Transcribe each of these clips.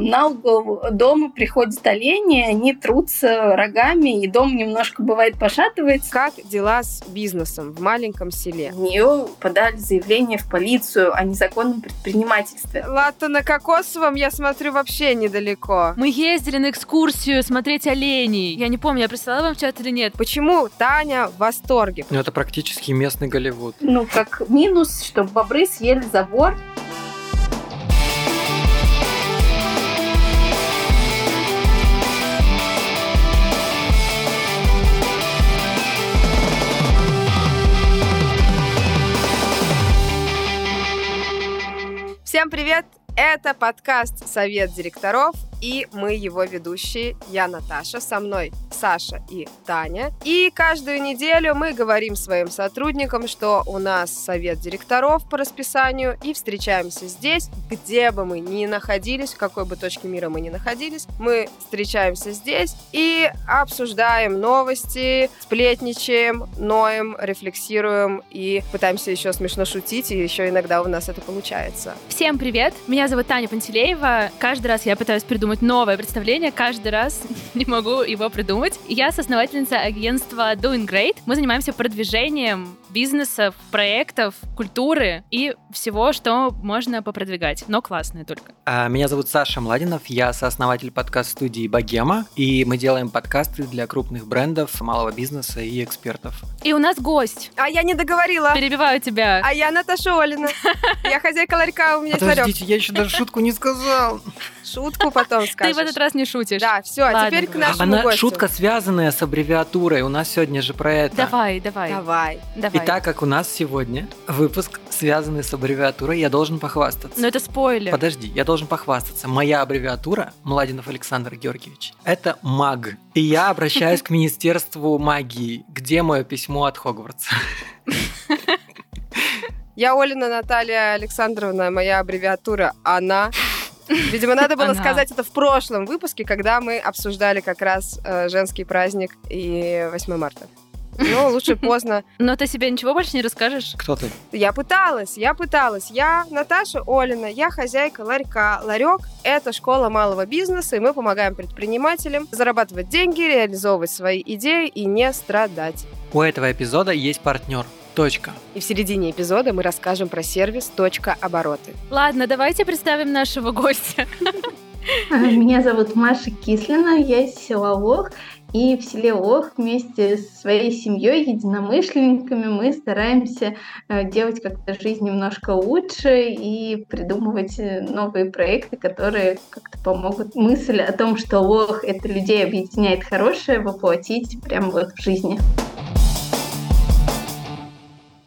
На угол дома приходят олени, они трутся рогами, и дом немножко бывает пошатывается. Как дела с бизнесом в маленьком селе? В нее подали заявление в полицию о незаконном предпринимательстве. Латта на Кокосовом, я смотрю, вообще недалеко. Мы ездили на экскурсию смотреть оленей. Я не помню, я присылала вам в чат или нет. Почему Таня в восторге? Ну, это практически местный Голливуд. Ну, как минус, что бобры съели забор. Всем привет! Это подкаст «Совет директоров», и мы его ведущие. Я Наташа, со мной Саша и Таня. И каждую неделю мы говорим своим сотрудникам, что у нас совет директоров по расписанию, и встречаемся здесь, где бы мы ни находились, в какой бы точке мира мы ни находились. Мы встречаемся здесь и обсуждаем новости, сплетничаем, ноем, рефлексируем и пытаемся еще смешно шутить, и еще иногда у нас это получается. Всем привет! Меня зовут Таня Пантелеева. Каждый раз я пытаюсь придумать придумать новое представление. Каждый раз не могу его придумать. Я соосновательница агентства Doing Great. Мы занимаемся продвижением бизнесов, проектов, культуры и всего, что можно попродвигать, но классное только. А, меня зовут Саша Младинов, я сооснователь подкаст-студии «Богема», и мы делаем подкасты для крупных брендов, малого бизнеса и экспертов. И у нас гость. А я не договорила. Перебиваю тебя. А я Наташа Олина. Я хозяйка ларька, у меня Подождите, я еще даже шутку не сказал. Шутку потом скажешь. Ты в этот раз не шутишь. Да, все, а теперь к нашему Она гостю. шутка, связанная с аббревиатурой. У нас сегодня же про это. Давай, давай. Давай. Давай. И так как у нас сегодня выпуск, связанный с аббревиатурой, я должен похвастаться. Но это спойлер. Подожди, я должен похвастаться. Моя аббревиатура, Младинов Александр Георгиевич, это МАГ. И я обращаюсь к Министерству магии. Где мое письмо от Хогвартса? Я Олина Наталья Александровна, моя аббревиатура «Она». Видимо, надо было Она. сказать это в прошлом выпуске, когда мы обсуждали как раз э, женский праздник и 8 марта. Ну, лучше поздно. Но ты себе ничего больше не расскажешь? Кто ты? Я пыталась, я пыталась. Я Наташа Олина, я хозяйка ларька. Ларек – это школа малого бизнеса, и мы помогаем предпринимателям зарабатывать деньги, реализовывать свои идеи и не страдать. У этого эпизода есть партнер. Точка. И в середине эпизода мы расскажем про сервис «Точка обороты». Ладно, давайте представим нашего гостя. Меня зовут Маша Кислина, я Лох, и в селе Лох вместе со своей семьей, единомышленниками мы стараемся э, делать как-то жизнь немножко лучше и придумывать э, новые проекты, которые как-то помогут мысль о том, что Лох — это людей объединяет хорошее, воплотить прямо вот в жизни.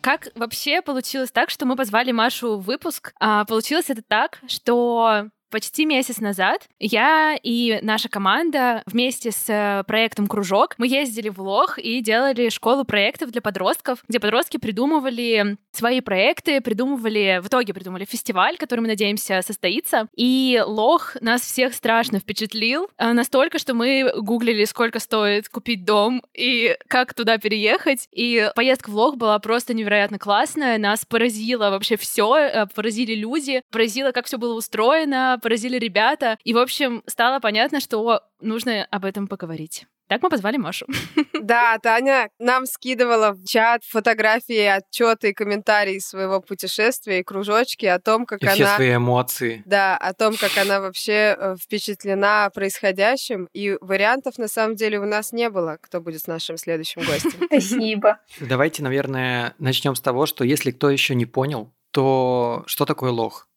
Как вообще получилось так, что мы позвали Машу в выпуск? А, получилось это так, что почти месяц назад я и наша команда вместе с э, проектом «Кружок» мы ездили в Лох и делали школу проектов для подростков, где подростки придумывали свои проекты, придумывали, в итоге придумали фестиваль, который, мы надеемся, состоится. И Лох нас всех страшно впечатлил, э, настолько, что мы гуглили, сколько стоит купить дом и как туда переехать. И поездка в Лох была просто невероятно классная, нас поразило вообще все, поразили люди, поразило, как все было устроено, поразили ребята. И, в общем, стало понятно, что нужно об этом поговорить. Так мы позвали Машу. Да, Таня нам скидывала в чат фотографии, отчеты и комментарии своего путешествия и кружочки о том, как И все она... свои эмоции. Да, о том, как она вообще э, впечатлена происходящим. И вариантов, на самом деле, у нас не было, кто будет с нашим следующим гостем. Спасибо. Давайте, наверное, начнем с того, что если кто еще не понял, то что такое лох?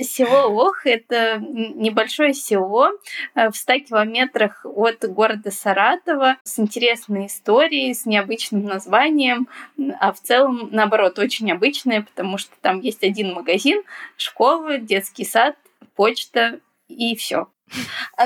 Село Лох – это небольшое село э, в 100 километрах от города Саратова с интересной историей, с необычным названием, а в целом, наоборот, очень обычное, потому что там есть один магазин, школа, детский сад, почта и все.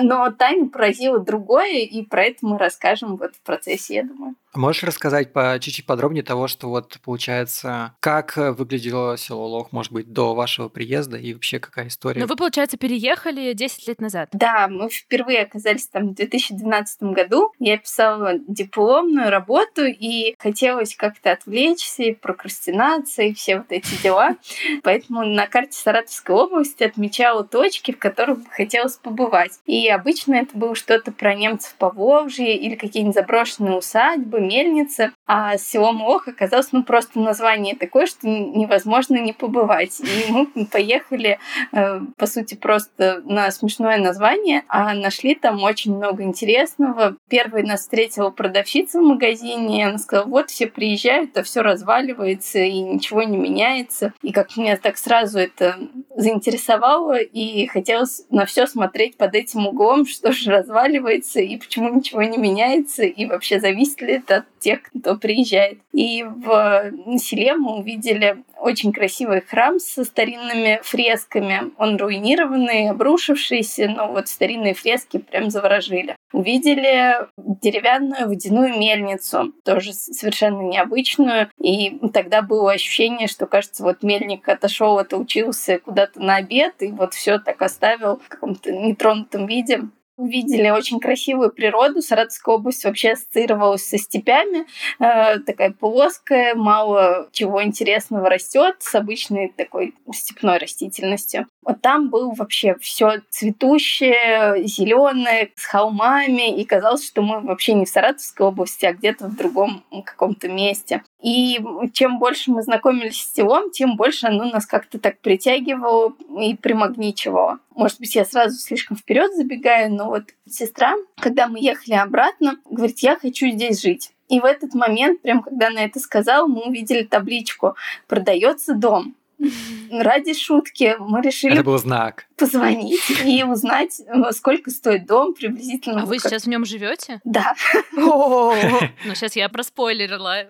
Но Таню поразило другое, и про это мы расскажем вот в процессе, я думаю. Можешь рассказать по чуть-чуть подробнее того, что вот получается, как выглядело село Лох, может быть, до вашего приезда и вообще какая история? Ну, вы, получается, переехали 10 лет назад. Да, мы впервые оказались там в 2012 году. Я писала дипломную работу и хотелось как-то отвлечься, и прокрастинация, и все вот эти дела. Поэтому на карте Саратовской области отмечала точки, в которых хотелось побывать. И обычно это было что-то про немцев по Волжье или какие-нибудь заброшенные усадьбы, мельница, а село Мох оказалось ну просто название такое, что невозможно не побывать. И мы поехали, э, по сути, просто на смешное название, а нашли там очень много интересного. Первой нас встретила продавщица в магазине, она сказала, вот все приезжают, а все разваливается и ничего не меняется. И как меня так сразу это заинтересовало, и хотелось на все смотреть под этим углом, что же разваливается, и почему ничего не меняется, и вообще зависит ли это от тех, кто приезжает. И в селе мы увидели очень красивый храм со старинными фресками. Он руинированный, обрушившийся, но вот старинные фрески прям заворожили. Увидели деревянную водяную мельницу, тоже совершенно необычную. И тогда было ощущение, что, кажется, вот мельник отошел, отучился куда-то на обед, и вот все так оставил в каком-то нетронутом виде увидели очень красивую природу. Саратовская область вообще ассоциировалась со степями. Э, такая плоская, мало чего интересного растет с обычной такой степной растительностью. Вот там был вообще все цветущее, зеленое, с холмами, и казалось, что мы вообще не в Саратовской области, а где-то в другом каком-то месте. И чем больше мы знакомились с селом, тем больше оно нас как-то так притягивало и примагничивало. Может быть, я сразу слишком вперед забегаю, но вот сестра, когда мы ехали обратно, говорит, я хочу здесь жить. И в этот момент, прям когда она это сказала, мы увидели табличку «Продается дом». Ради шутки мы решили Это был знак. позвонить и узнать, э, сколько стоит дом приблизительно. А вы сейчас в нем живете? Да. Ну, сейчас я проспойлерила.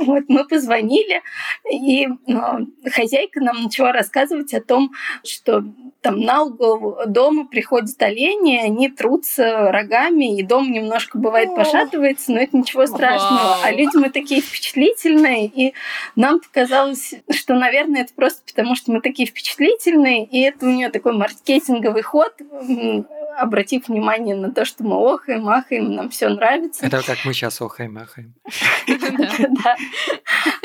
Вот мы позвонили, и ну, хозяйка нам начала рассказывать о том, что там на угол дома приходят олени, они трутся рогами, и дом немножко бывает пошатывается, но это ничего страшного. А люди мы такие впечатлительные, и нам показалось, что, наверное, это просто потому, что мы такие впечатлительные, и это у нее такой маркетинговый ход, обратив внимание на то, что мы охаем, ахаем, нам все нравится. Это как мы сейчас охаем, ахаем. Да.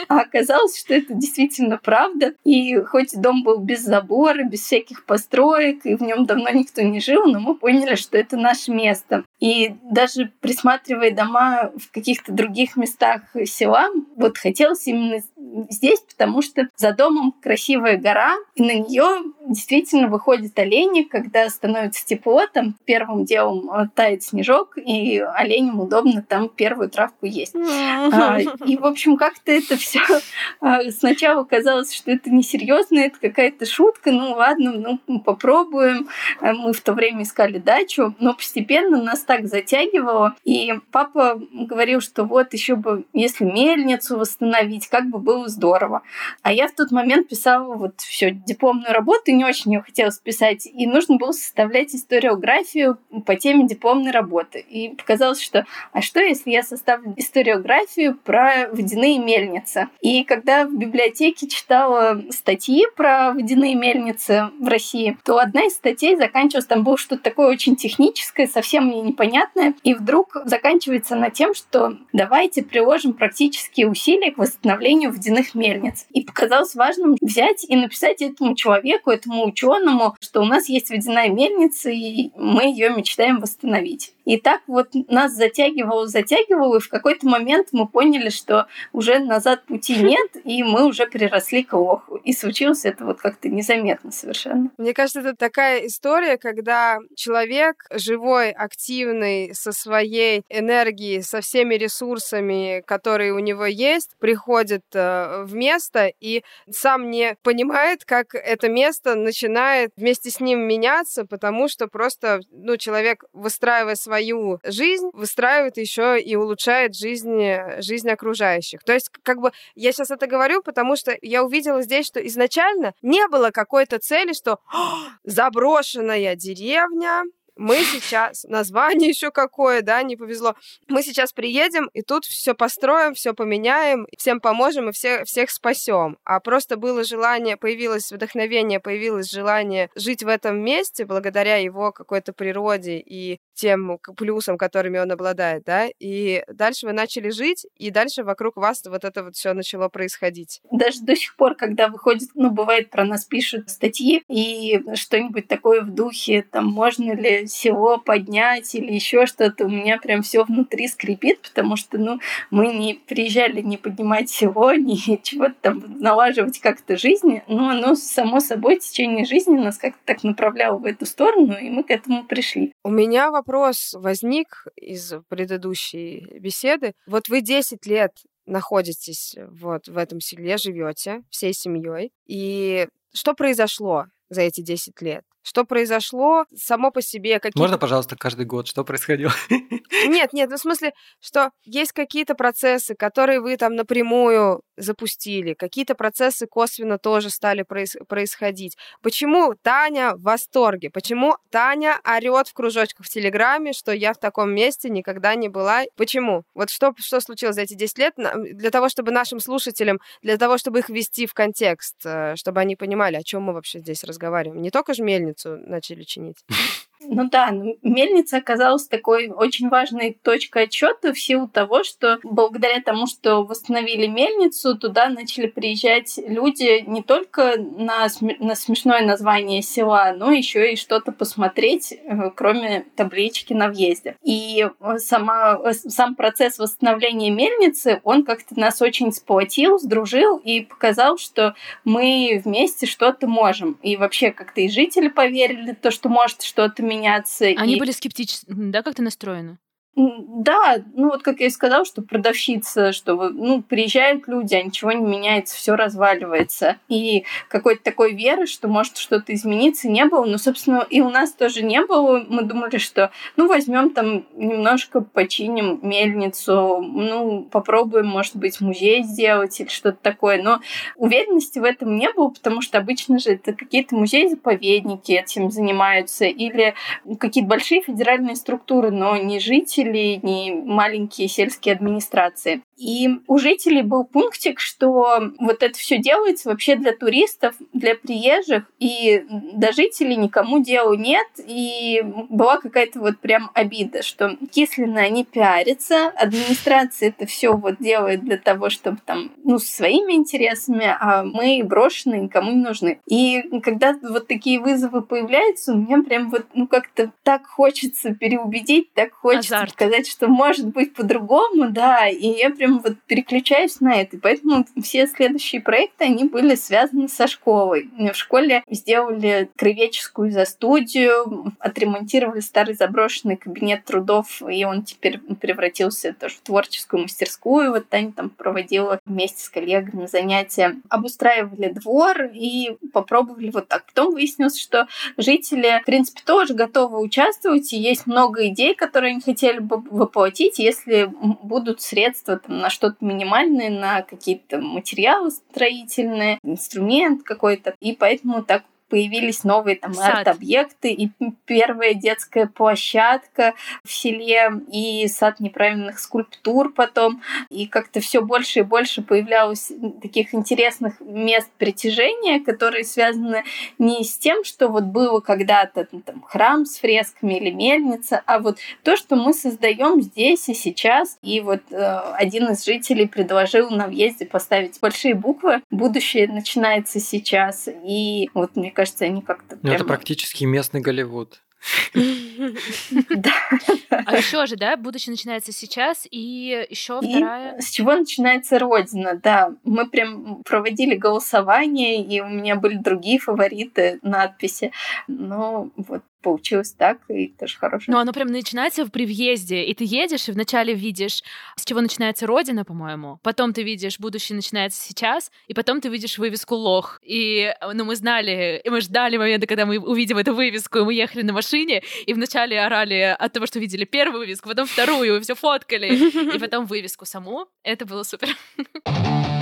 А оказалось, что это действительно правда. И хоть дом был без забора, без всяких построек, и в нем давно никто не жил, но мы поняли, что это наше место. И даже присматривая дома в каких-то других местах села, вот хотелось именно здесь, потому что за домом красивая гора, и на нее действительно выходят олени, когда становится тепло, там первым делом э, тает снежок, и оленям удобно там первую травку есть. А, и, в общем, как-то это все а, сначала казалось, что это несерьезно, это какая-то шутка, ну ладно, ну попробуем. А мы в то время искали дачу, но постепенно нас так затягивало, и папа говорил, что вот еще бы, если мельницу восстановить, как бы было здорово. А я в тот момент писала вот все дипломную работу, и не очень ее хотелось писать, и нужно было составлять историографию по теме дипломной работы. И показалось, что а что, если я составлю историографию про водяные мельницы? И когда в библиотеке читала статьи про водяные мельницы в России, то одна из статей заканчивалась, там было что-то такое очень техническое, совсем мне непонятное, и вдруг заканчивается на тем, что давайте приложим практические усилия к восстановлению водяных мельниц. И показалось важным взять и написать этому человеку, этому ученому, что у нас есть водяная мельница, и мы ее мечтаем восстановить. И так вот нас затягивало, затягивало, и в какой-то момент мы поняли, что уже назад пути нет, и мы уже приросли к лоху. И случилось это вот как-то незаметно совершенно. Мне кажется, это такая история, когда человек живой, активный, со своей энергией, со всеми ресурсами, которые у него есть, приходит э, в место и сам не понимает, как это место начинает вместе с ним меняться, потому что просто ну, человек, выстраивая свою жизнь выстраивает еще и улучшает жизнь, жизнь окружающих. То есть, как бы, я сейчас это говорю, потому что я увидела здесь, что изначально не было какой-то цели, что заброшенная деревня, мы сейчас, название еще какое, да, не повезло, мы сейчас приедем, и тут все построим, все поменяем, всем поможем и все, всех спасем. А просто было желание, появилось вдохновение, появилось желание жить в этом месте благодаря его какой-то природе и тем плюсам, которыми он обладает, да, и дальше вы начали жить, и дальше вокруг вас вот это вот все начало происходить. Даже до сих пор, когда выходит, ну, бывает, про нас пишут статьи, и что-нибудь такое в духе, там, можно ли село поднять или еще что-то, у меня прям все внутри скрипит, потому что, ну, мы не приезжали не поднимать село, не чего-то там налаживать как-то жизнь, но оно само собой в течение жизни нас как-то так направляло в эту сторону, и мы к этому пришли. У меня вопрос возник из предыдущей беседы. Вот вы 10 лет находитесь вот в этом селе, живете всей семьей, и что произошло за эти 10 лет? Что произошло само по себе? Какие... Можно, пожалуйста, каждый год, что происходило? Нет, нет, ну, в смысле, что есть какие-то процессы, которые вы там напрямую запустили, какие-то процессы косвенно тоже стали проис- происходить. Почему Таня в восторге? Почему Таня орет в кружочках в Телеграме, что я в таком месте никогда не была? Почему? Вот что, что случилось за эти 10 лет? Для того, чтобы нашим слушателям, для того, чтобы их ввести в контекст, э, чтобы они понимали, о чем мы вообще здесь разговариваем. Не только же мельницу начали чинить. Ну да, мельница оказалась такой очень важной точкой отчета в силу того, что благодаря тому, что восстановили мельницу, туда начали приезжать люди не только на, на смешное название села, но еще и что-то посмотреть, э, кроме таблички на въезде. И сама, э, сам процесс восстановления мельницы, он как-то нас очень сплотил, сдружил и показал, что мы вместе что-то можем. И вообще как-то и жители поверили, то, что может что-то меняться. Они и... были скептичны, да, как ты настроена? Да, ну вот как я и сказала, что продавщица, что ну, приезжают люди, а ничего не меняется, все разваливается. И какой-то такой веры, что может что-то измениться, не было. Но, собственно, и у нас тоже не было. Мы думали, что ну возьмем там немножко починим мельницу, ну попробуем, может быть, музей сделать или что-то такое. Но уверенности в этом не было, потому что обычно же это какие-то музеи-заповедники этим занимаются или какие-то большие федеральные структуры, но не жители жителей, ни маленькие сельские администрации. И у жителей был пунктик, что вот это все делается вообще для туристов, для приезжих, и до жителей никому дела нет. И была какая-то вот прям обида, что кисленно они пиарятся, администрация это все вот делает для того, чтобы там, ну, своими интересами, а мы брошенные никому не нужны. И когда вот такие вызовы появляются, у меня прям вот, ну, как-то так хочется переубедить, так хочется. Сказать, что может быть по-другому, да, и я прям вот переключаюсь на это. И поэтому все следующие проекты, они были связаны со школой. В школе сделали кровеческую за студию, отремонтировали старый заброшенный кабинет трудов, и он теперь превратился тоже в творческую мастерскую. Вот Таня там проводила вместе с коллегами занятия. Обустраивали двор и попробовали вот так. Потом выяснилось, что жители, в принципе, тоже готовы участвовать, и есть много идей, которые они хотели бы воплотить, если будут средства там, на что-то минимальное, на какие-то материалы строительные, инструмент какой-то. И поэтому так появились новые там арт-объекты, и первая детская площадка в селе, и сад неправильных скульптур потом, и как-то все больше и больше появлялось таких интересных мест притяжения, которые связаны не с тем, что вот было когда-то ну, там храм с фресками или мельница, а вот то, что мы создаем здесь и сейчас. И вот э, один из жителей предложил на въезде поставить большие буквы «Будущее начинается сейчас». И вот мне кажется, они как-то... Ну, это практически местный Голливуд. А еще же, да, будущее начинается сейчас, и еще вторая. С чего начинается Родина, да. Мы прям проводили голосование, и у меня были другие фавориты надписи. Но вот получилось так, и тоже хорошо. Ну, оно прям начинается при въезде, и ты едешь, и вначале видишь, с чего начинается Родина, по-моему, потом ты видишь «Будущее начинается сейчас», и потом ты видишь вывеску «Лох». И, ну, мы знали, и мы ждали момента, когда мы увидим эту вывеску, и мы ехали на машине, и вначале орали от того, что видели первую вывеску, потом вторую, и все фоткали, и потом вывеску саму. Это было супер.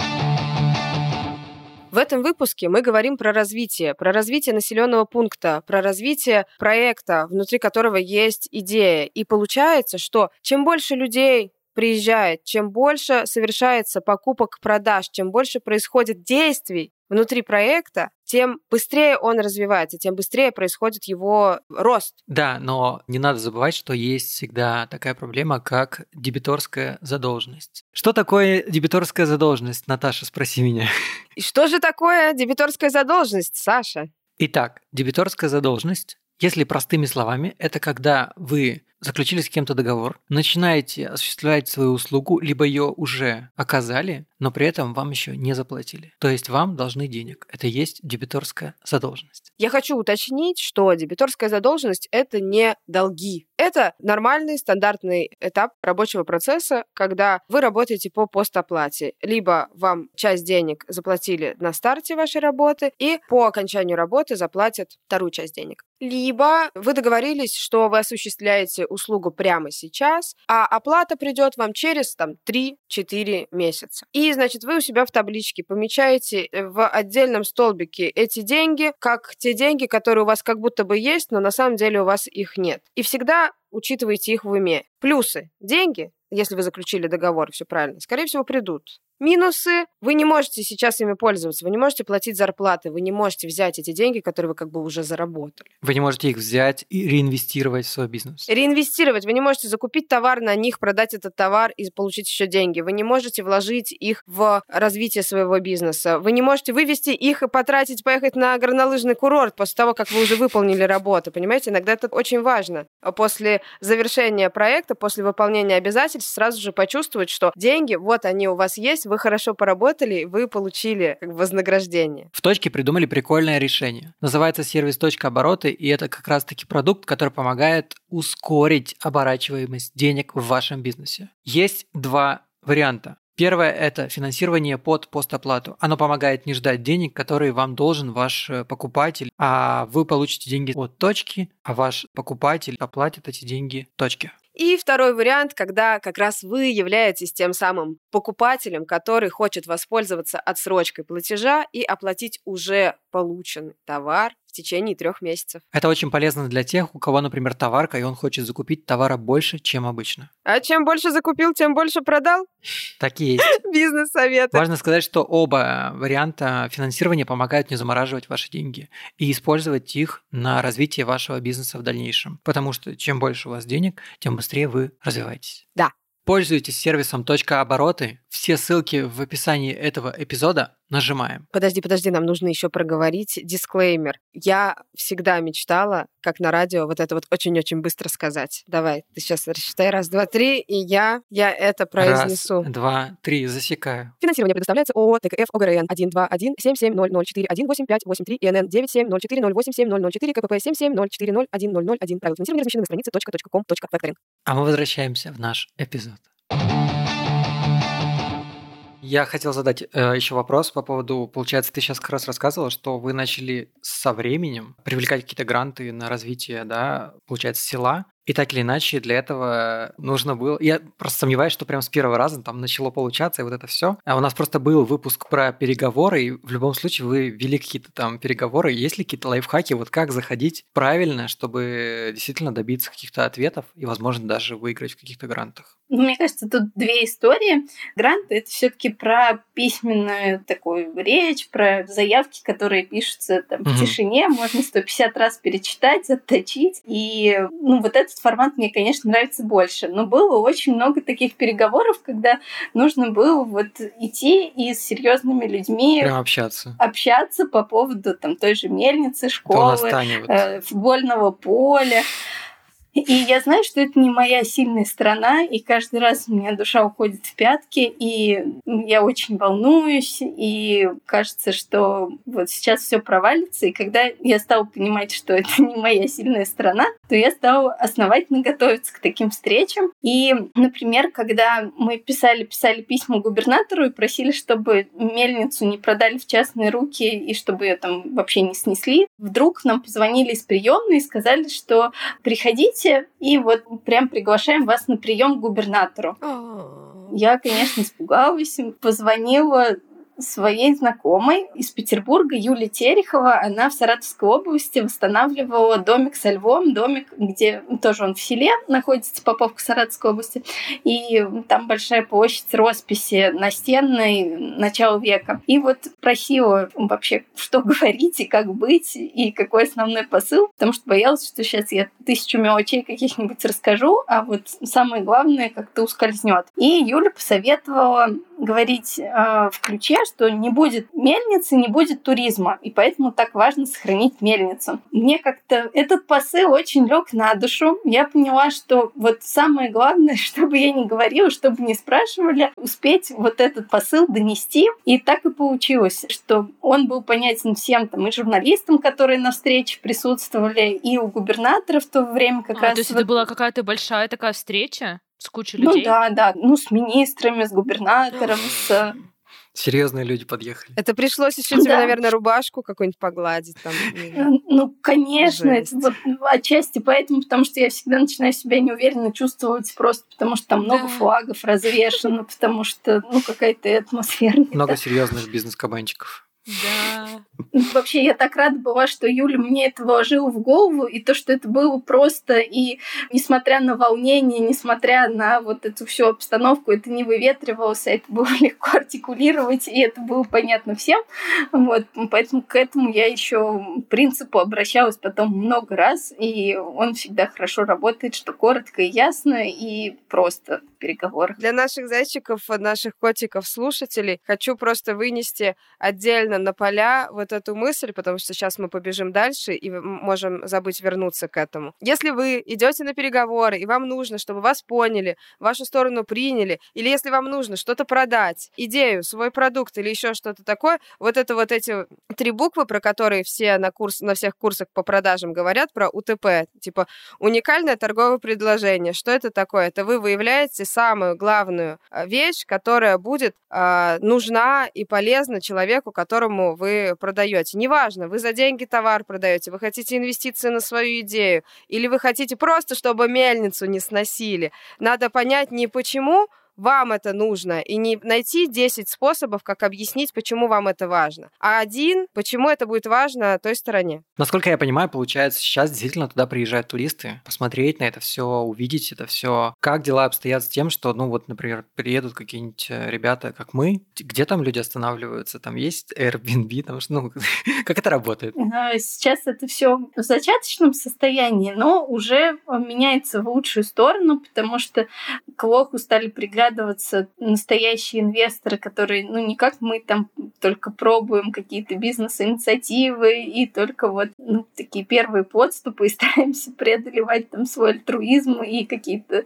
В этом выпуске мы говорим про развитие, про развитие населенного пункта, про развитие проекта, внутри которого есть идея. И получается, что чем больше людей приезжает, чем больше совершается покупок, продаж, чем больше происходит действий внутри проекта, тем быстрее он развивается, тем быстрее происходит его рост. Да, но не надо забывать, что есть всегда такая проблема, как дебиторская задолженность. Что такое дебиторская задолженность, Наташа, спроси меня. И что же такое дебиторская задолженность, Саша? Итак, дебиторская задолженность если простыми словами, это когда вы заключили с кем-то договор, начинаете осуществлять свою услугу, либо ее уже оказали, но при этом вам еще не заплатили. То есть вам должны денег. Это есть дебиторская задолженность. Я хочу уточнить, что дебиторская задолженность – это не долги. Это нормальный стандартный этап рабочего процесса, когда вы работаете по постоплате. Либо вам часть денег заплатили на старте вашей работы, и по окончанию работы заплатят вторую часть денег. Либо вы договорились, что вы осуществляете услугу прямо сейчас, а оплата придет вам через там 3-4 месяца. И, значит, вы у себя в табличке помечаете э, в отдельном столбике эти деньги, как те деньги, которые у вас как будто бы есть, но на самом деле у вас их нет. И всегда учитывайте их в уме. Плюсы. Деньги, если вы заключили договор, все правильно, скорее всего, придут. Минусы. Вы не можете сейчас ими пользоваться, вы не можете платить зарплаты, вы не можете взять эти деньги, которые вы как бы уже заработали. Вы не можете их взять и реинвестировать в свой бизнес. Реинвестировать. Вы не можете закупить товар на них, продать этот товар и получить еще деньги. Вы не можете вложить их в развитие своего бизнеса. Вы не можете вывести их и потратить, поехать на горнолыжный курорт после того, как вы уже выполнили работу. Понимаете, иногда это очень важно. После завершения проекта, после выполнения обязательств, сразу же почувствовать, что деньги, вот они у вас есть, вы хорошо поработали, вы получили как вознаграждение. В точке придумали прикольное решение. Называется сервис «Точка обороты», и это как раз-таки продукт, который помогает ускорить оборачиваемость денег в вашем бизнесе. Есть два варианта. Первое – это финансирование под постоплату. Оно помогает не ждать денег, которые вам должен ваш э, покупатель, а вы получите деньги от точки, а ваш покупатель оплатит эти деньги точке. И второй вариант, когда как раз вы являетесь тем самым покупателем, который хочет воспользоваться отсрочкой платежа и оплатить уже полученный товар в течение трех месяцев. Это очень полезно для тех, у кого, например, товарка, и он хочет закупить товара больше, чем обычно. А чем больше закупил, тем больше продал? Так и есть. Бизнес-советы. Важно сказать, что оба варианта финансирования помогают не замораживать ваши деньги и использовать их на развитие вашего бизнеса в дальнейшем. Потому что чем больше у вас денег, тем быстрее вы развиваетесь. Да. Пользуйтесь сервисом «Точка обороты». Все ссылки в описании этого эпизода нажимаем. Подожди, подожди, нам нужно еще проговорить дисклеймер. Я всегда мечтала, как на радио, вот это вот очень-очень быстро сказать. Давай, ты сейчас рассчитай. Раз, два, три, и я, я это произнесу. Раз, два, три, засекаю. Финансирование предоставляется ООО ТКФ ОГРН 121 770041 18583 ИНН 97040877004 КПП 77040101. Правила финансирования размещены на странице .com.factoring. А мы возвращаемся в наш эпизод. Я хотел задать э, еще вопрос по поводу, получается, ты сейчас как раз рассказывала, что вы начали со временем привлекать какие-то гранты на развитие, да, получается, села. И так или иначе, для этого нужно было... Я просто сомневаюсь, что прям с первого раза там начало получаться, и вот это все. А у нас просто был выпуск про переговоры, и в любом случае вы вели какие-то там переговоры. Есть ли какие-то лайфхаки, вот как заходить правильно, чтобы действительно добиться каких-то ответов и, возможно, даже выиграть в каких-то грантах? Ну, мне кажется, тут две истории. Гранты — это все таки про письменную такую речь, про заявки, которые пишутся там, в тишине, можно 150 раз перечитать, отточить. И ну, вот этот формат мне, конечно, нравится больше. Но было очень много таких переговоров, когда нужно было вот идти и с серьезными людьми Прям общаться. общаться по поводу там, той же мельницы, школы, э, футбольного поля. И я знаю, что это не моя сильная сторона, и каждый раз у меня душа уходит в пятки, и я очень волнуюсь, и кажется, что вот сейчас все провалится. И когда я стала понимать, что это не моя сильная сторона, то я стала основательно готовиться к таким встречам. И, например, когда мы писали, писали письма губернатору и просили, чтобы мельницу не продали в частные руки и чтобы ее там вообще не снесли, вдруг нам позвонили из приемной и сказали, что приходите приходите, и вот прям приглашаем вас на прием к губернатору. Я, конечно, испугалась, позвонила своей знакомой из Петербурга, Юлия Терехова. Она в Саратовской области восстанавливала домик со львом, домик, где тоже он в селе находится, Поповка Саратовской области. И там большая площадь росписи настенной начала века. И вот просила вообще, что говорить и как быть, и какой основной посыл, потому что боялась, что сейчас я тысячу мелочей каких-нибудь расскажу, а вот самое главное как-то ускользнет. И Юля посоветовала говорить э, в ключе, что не будет мельницы, не будет туризма, и поэтому так важно сохранить мельницу. Мне как-то этот посыл очень лег на душу. Я поняла, что вот самое главное, чтобы я не говорила, чтобы не спрашивали, успеть вот этот посыл донести. И так и получилось, что он был понятен всем там и журналистам, которые на встрече присутствовали, и у губернатора в то время как а, раз... То есть вот... это была какая-то большая такая встреча? С кучей ну людей? Ну да, да. Ну, с министрами, с губернатором, с Серьезные люди подъехали. Это пришлось еще тебе, да. наверное, рубашку какую-нибудь погладить там. Ну, конечно, это вот отчасти поэтому, потому что я всегда начинаю себя неуверенно чувствовать просто потому, что там много да. флагов развешено, потому что, ну, какая-то атмосфера. Много серьезных бизнес-кабанчиков. Да. Вообще, я так рада была, что Юля мне это вложила в голову, и то, что это было просто, и несмотря на волнение, несмотря на вот эту всю обстановку, это не выветривалось, а это было легко артикулировать, и это было понятно всем. Вот, поэтому к этому я еще принципу обращалась потом много раз, и он всегда хорошо работает, что коротко и ясно, и просто в переговорах. Для наших зайчиков, наших котиков, слушателей, хочу просто вынести отдельно на поля вот эту мысль, потому что сейчас мы побежим дальше и можем забыть вернуться к этому. Если вы идете на переговоры, и вам нужно, чтобы вас поняли, вашу сторону приняли, или если вам нужно что-то продать, идею, свой продукт или еще что-то такое, вот это вот эти три буквы, про которые все на, курс, на всех курсах по продажам говорят, про УТП, типа уникальное торговое предложение. Что это такое? Это вы выявляете самую главную а, вещь, которая будет э, нужна и полезна человеку, который которому вы продаете. Неважно, вы за деньги товар продаете, вы хотите инвестиции на свою идею, или вы хотите просто, чтобы мельницу не сносили. Надо понять не почему вам это нужно, и не найти 10 способов, как объяснить, почему вам это важно, а один, почему это будет важно той стороне. Насколько я понимаю, получается, сейчас действительно туда приезжают туристы, посмотреть на это все, увидеть это все. Как дела обстоят с тем, что, ну вот, например, приедут какие-нибудь э, ребята, как мы, где там люди останавливаются? Там есть Airbnb, там, ну, как это работает? Сейчас это все в зачаточном состоянии, но уже меняется в лучшую сторону, потому что к Лоху стали приглядывать приглядываться настоящие инвесторы, которые, ну, не как мы там только пробуем какие-то бизнес-инициативы и только вот ну, такие первые подступы и стараемся преодолевать там свой альтруизм и какие-то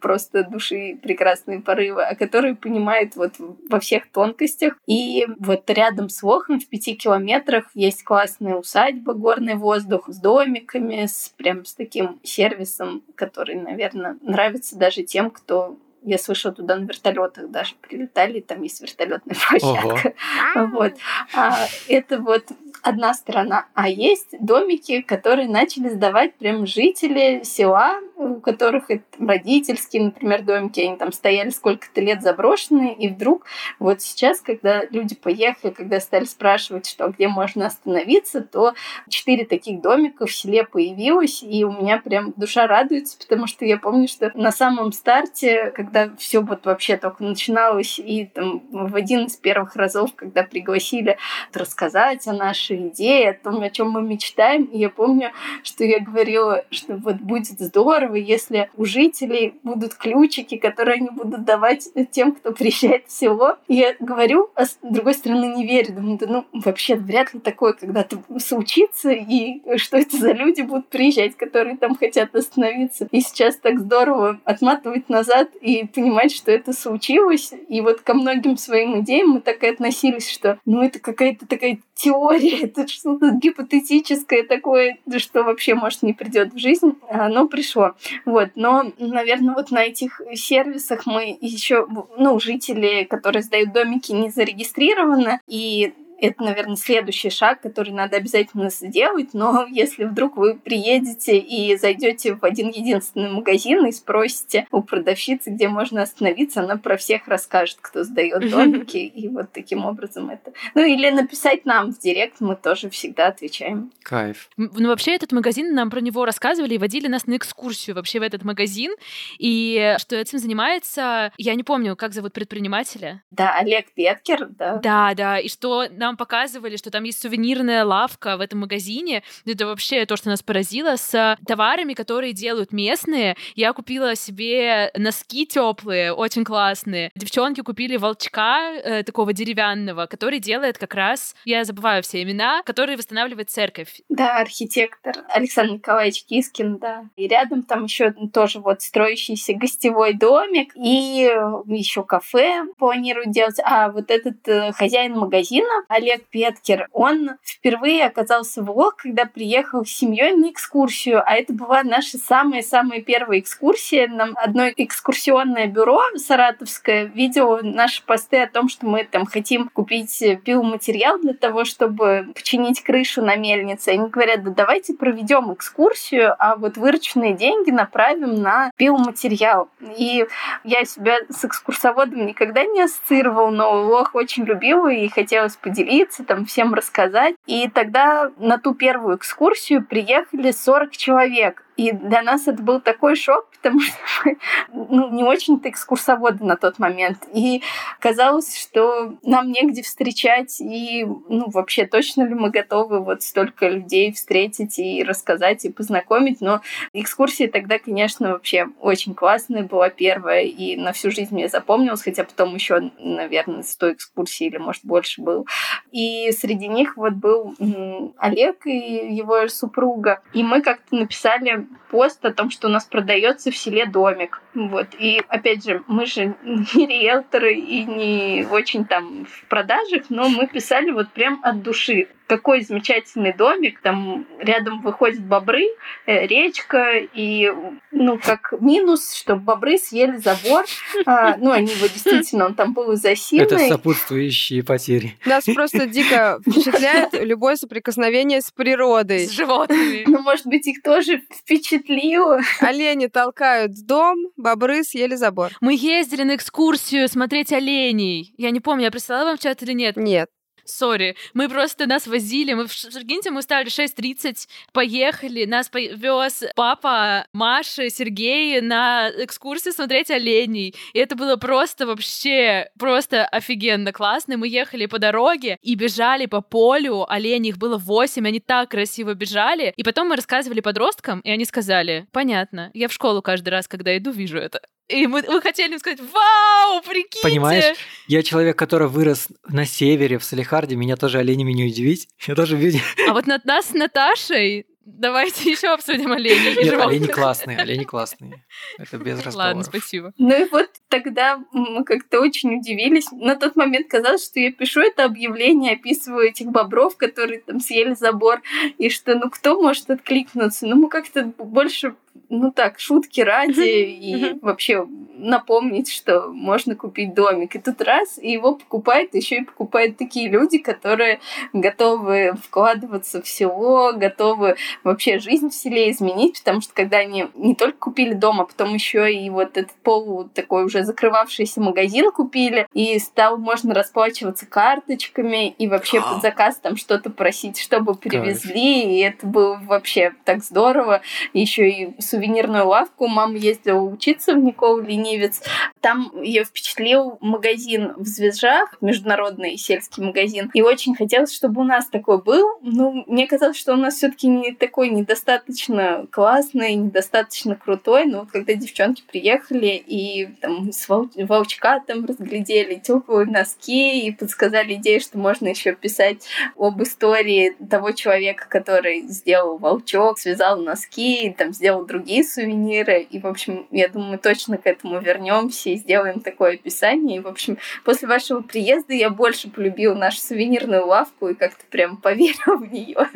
просто души прекрасные порывы, а которые понимают вот во всех тонкостях. И вот рядом с Лохом в пяти километрах есть классная усадьба, горный воздух с домиками, с прям с таким сервисом, который, наверное, нравится даже тем, кто я слышала, туда на вертолетах даже прилетали, там есть вертолетная площадка. Ого. Вот. А, это вот одна сторона. А есть домики, которые начали сдавать прям жители села, у которых это родительские, например, домики, они там стояли сколько-то лет заброшенные, и вдруг вот сейчас, когда люди поехали, когда стали спрашивать, что где можно остановиться, то четыре таких домика в селе появилось, и у меня прям душа радуется, потому что я помню, что на самом старте, когда все вот вообще только начиналось, и там в один из первых разов, когда пригласили рассказать о нашей идее, о том, о чем мы мечтаем, и я помню, что я говорила, что вот будет здорово, если у жителей будут ключики, которые они будут давать тем, кто приезжает в село. И я говорю, а с другой стороны не верю. Думаю, да ну вообще вряд ли такое когда-то случится, и что это за люди будут приезжать, которые там хотят остановиться. И сейчас так здорово отматывать назад и понимать, что это случилось. И вот ко многим своим идеям мы так и относились, что ну это какая-то такая теория, это что-то гипотетическое такое, что вообще, может, не придет в жизнь, а оно пришло. Вот, но, наверное, вот на этих сервисах мы еще, ну, жители, которые сдают домики, не зарегистрированы, и это, наверное, следующий шаг, который надо обязательно сделать. Но если вдруг вы приедете и зайдете в один единственный магазин и спросите у продавщицы, где можно остановиться, она про всех расскажет, кто сдает домики. И вот таким образом это. Ну или написать нам в директ, мы тоже всегда отвечаем. Кайф. Ну вообще этот магазин, нам про него рассказывали и водили нас на экскурсию вообще в этот магазин. И что этим занимается, я не помню, как зовут предпринимателя. Да, Олег Петкер, да. Да, да, и что нам показывали, что там есть сувенирная лавка в этом магазине. Это вообще то, что нас поразило, с товарами, которые делают местные. Я купила себе носки теплые, очень классные. Девчонки купили волчка э, такого деревянного, который делает как раз, я забываю все имена, который восстанавливает церковь. Да, архитектор Александр Николаевич Кискин, да. И рядом там еще тоже вот строящийся гостевой домик и еще кафе планируют делать. А вот этот э, хозяин магазина, Олег Петкер, он впервые оказался в Лог, когда приехал с семьей на экскурсию. А это была наша самая-самая первая экскурсия. Нам одно экскурсионное бюро саратовское видело наши посты о том, что мы там хотим купить пиломатериал для того, чтобы починить крышу на мельнице. Они говорят, да давайте проведем экскурсию, а вот вырученные деньги направим на пиломатериал. И я себя с экскурсоводом никогда не ассоциировал, но Лох очень любила и хотелось поделиться, там всем рассказать. И тогда на ту первую экскурсию приехали 40 человек. И для нас это был такой шок, потому что мы ну, не очень-то экскурсоводы на тот момент. И казалось, что нам негде встречать, и ну, вообще точно ли мы готовы вот столько людей встретить и рассказать, и познакомить. Но экскурсия тогда, конечно, вообще очень классная была первая, и на всю жизнь мне запомнилась, хотя потом еще, наверное, 100 экскурсий или, может, больше был. И среди них вот был Олег и его супруга. И мы как-то написали пост о том, что у нас продается в селе домик. Вот. И опять же, мы же не риэлторы и не очень там в продажах, но мы писали вот прям от души какой замечательный домик, там рядом выходят бобры, э, речка, и, ну, как минус, что бобры съели забор, а, ну, они его действительно, он там был из осиной. Это сопутствующие потери. Нас просто дико впечатляет любое соприкосновение с природой. С животными. Ну, может быть, их тоже впечатлило. Олени толкают дом, бобры съели забор. Мы ездили на экскурсию смотреть оленей. Я не помню, я прислала вам в чат или нет? Нет. Сори, мы просто нас возили, мы в Шаргинте мы ставили 6.30, поехали, нас повез папа Маши, Сергей на экскурсию смотреть оленей. И это было просто вообще, просто офигенно классно. Мы ехали по дороге и бежали по полю, оленей их было 8, они так красиво бежали. И потом мы рассказывали подросткам, и они сказали, понятно, я в школу каждый раз, когда иду, вижу это. И мы, мы хотели им сказать, вау, прикиньте! Понимаешь, я человек, который вырос на севере, в Салихарде, меня тоже оленями не удивить. Я тоже видел. А вот над нас с Наташей Давайте еще обсудим оленей. Нет, олени классные, олени классные. Это без разговоров. Ладно, спасибо. Ну и вот тогда мы как-то очень удивились. На тот момент казалось, что я пишу это объявление, описываю этих бобров, которые там съели забор, и что ну кто может откликнуться? Ну мы как-то больше ну так, шутки ради и вообще напомнить, что можно купить домик. И тут раз, и его покупают, еще и покупают такие люди, которые готовы вкладываться в село, готовы вообще жизнь в селе изменить, потому что когда они не только купили дом, а потом еще и вот этот полу такой уже закрывавшийся магазин купили, и стал можно расплачиваться карточками и вообще под заказ там что-то просить, чтобы привезли, и это было вообще так здорово. Еще и сувенирную лавку. Мама ездила учиться в Никол Ленивец. Там ее впечатлил магазин в Звезжах, международный сельский магазин. И очень хотелось, чтобы у нас такой был. Ну, мне казалось, что у нас все-таки не такой недостаточно классный, недостаточно крутой. Но вот когда девчонки приехали и там с волчка там разглядели теплые носки и подсказали идею, что можно еще писать об истории того человека, который сделал волчок, связал носки, там сделал другие сувениры. И, в общем, я думаю, мы точно к этому вернемся и сделаем такое описание. И, в общем, после вашего приезда я больше полюбила нашу сувенирную лавку и как-то прям поверила в нее.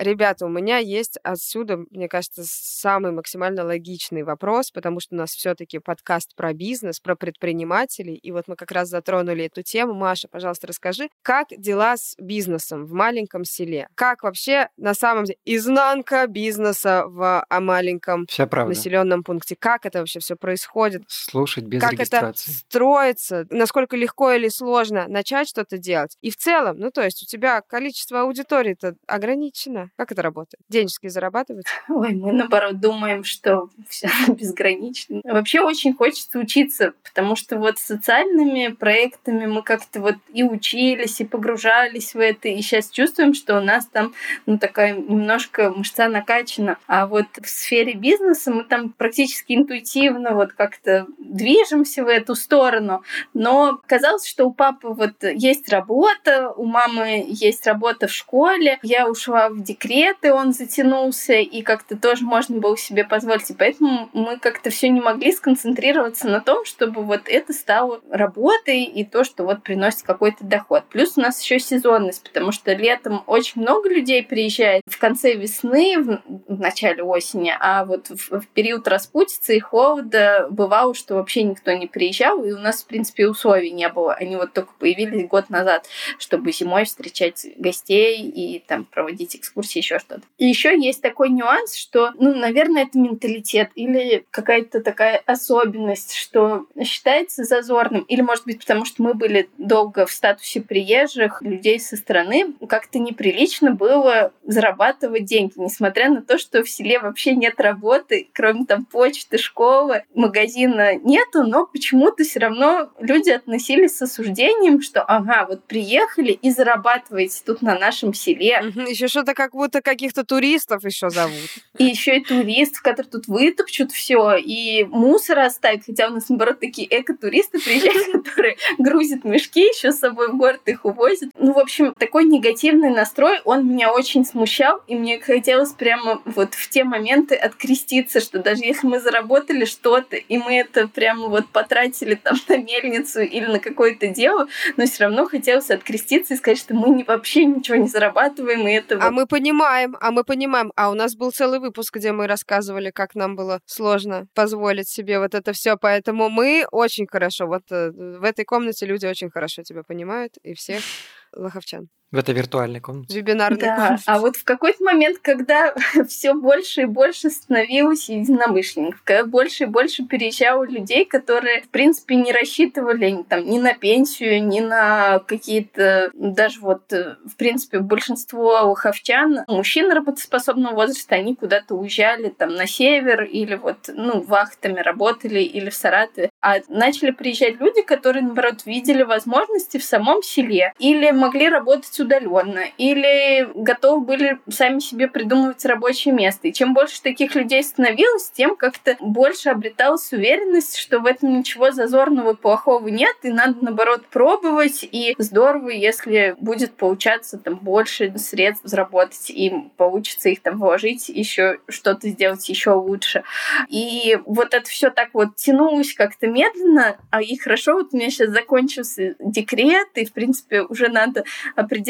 Ребята, у меня есть отсюда, мне кажется, самый максимально логичный вопрос, потому что у нас все-таки подкаст про бизнес, про предпринимателей, и вот мы как раз затронули эту тему. Маша, пожалуйста, расскажи, как дела с бизнесом в маленьком селе? Как вообще на самом деле изнанка бизнеса в а, маленьком населенном пункте? Как это вообще все происходит? Слушать без как регистрации. это строится? Насколько легко или сложно начать что-то делать? И в целом, ну то есть у тебя количество аудитории-то ограничено. Как это работает? Денежки зарабатывать? Ой, мы наоборот думаем, что все безгранично. Вообще очень хочется учиться, потому что вот социальными проектами мы как-то вот и учились, и погружались в это, и сейчас чувствуем, что у нас там ну, такая немножко мышца накачана. А вот в сфере бизнеса мы там практически интуитивно вот как-то движемся в эту сторону. Но казалось, что у папы вот есть работа, у мамы есть работа в школе. Я ушла в декрет, и он затянулся, и как-то тоже можно было себе позволить. И поэтому мы как-то все не могли сконцентрироваться на том, чтобы вот это стало работой и то, что вот приносит какой-то доход. Плюс у нас еще сезонность, потому что летом очень много людей приезжает в конце весны, в начале осени, а вот в, в период распутицы и холода бывало, что вообще никто не приезжал, и у нас, в принципе, условий не было. Они вот только появились год назад, чтобы зимой встречать гостей и там проводить экскурсии, еще что-то. И еще есть такой нюанс, что, ну, наверное, это менталитет или какая-то такая особенность, что считается зазорным, или, может быть, потому что мы были долго в статусе приезжих людей со стороны, как-то неприлично было зарабатывать деньги, несмотря на то, что в селе вообще нет работы, кроме там почты, школы, магазина нету, но почему-то все равно люди относились с осуждением, что ага, вот приехали и зарабатываете тут на нашем селе. Еще что-то как будто каких-то туристов еще зовут. И еще и туристов, которые тут вытопчут все, и мусор оставят, хотя у нас, наоборот, такие экотуристы приезжают, которые грузят мешки еще с собой в город, их увозят. Ну, в общем, такой негативный настрой, он меня очень смущал, и мне хотелось прямо вот в те моменты откреститься, что даже если мы заработали что-то, и мы это прямо вот потратили там на мельницу или на какое-то дело, но все равно хотелось откреститься и сказать, что мы вообще ничего не зарабатываем, и это... А вот... мы понимаем, а мы понимаем. А у нас был целый выпуск, где мы рассказывали, как нам было сложно позволить себе вот это все, поэтому мы очень хорошо, вот э, в этой комнате люди очень хорошо тебя понимают, и всех лоховчан. В этой виртуальной комнате. Вебинарной да. комнате. А вот в какой-то момент, когда все больше и больше становилось единомышленников, когда больше и больше переезжало людей, которые, в принципе, не рассчитывали там, ни на пенсию, ни на какие-то... Даже вот, э, в принципе, большинство лоховчан, мужчин работоспособного возраста, они куда-то уезжали там на север или вот, ну, вахтами работали или в Саратове. А начали приезжать люди, которые, наоборот, видели возможности в самом селе или могли работать удаленно, или готовы были сами себе придумывать рабочее место. И чем больше таких людей становилось, тем как-то больше обреталась уверенность, что в этом ничего зазорного, плохого нет, и надо, наоборот, пробовать. И здорово, если будет получаться там больше средств заработать, и получится их там вложить, еще что-то сделать еще лучше. И вот это все так вот тянулось как-то медленно, а и хорошо, вот у меня сейчас закончился декрет, и, в принципе, уже надо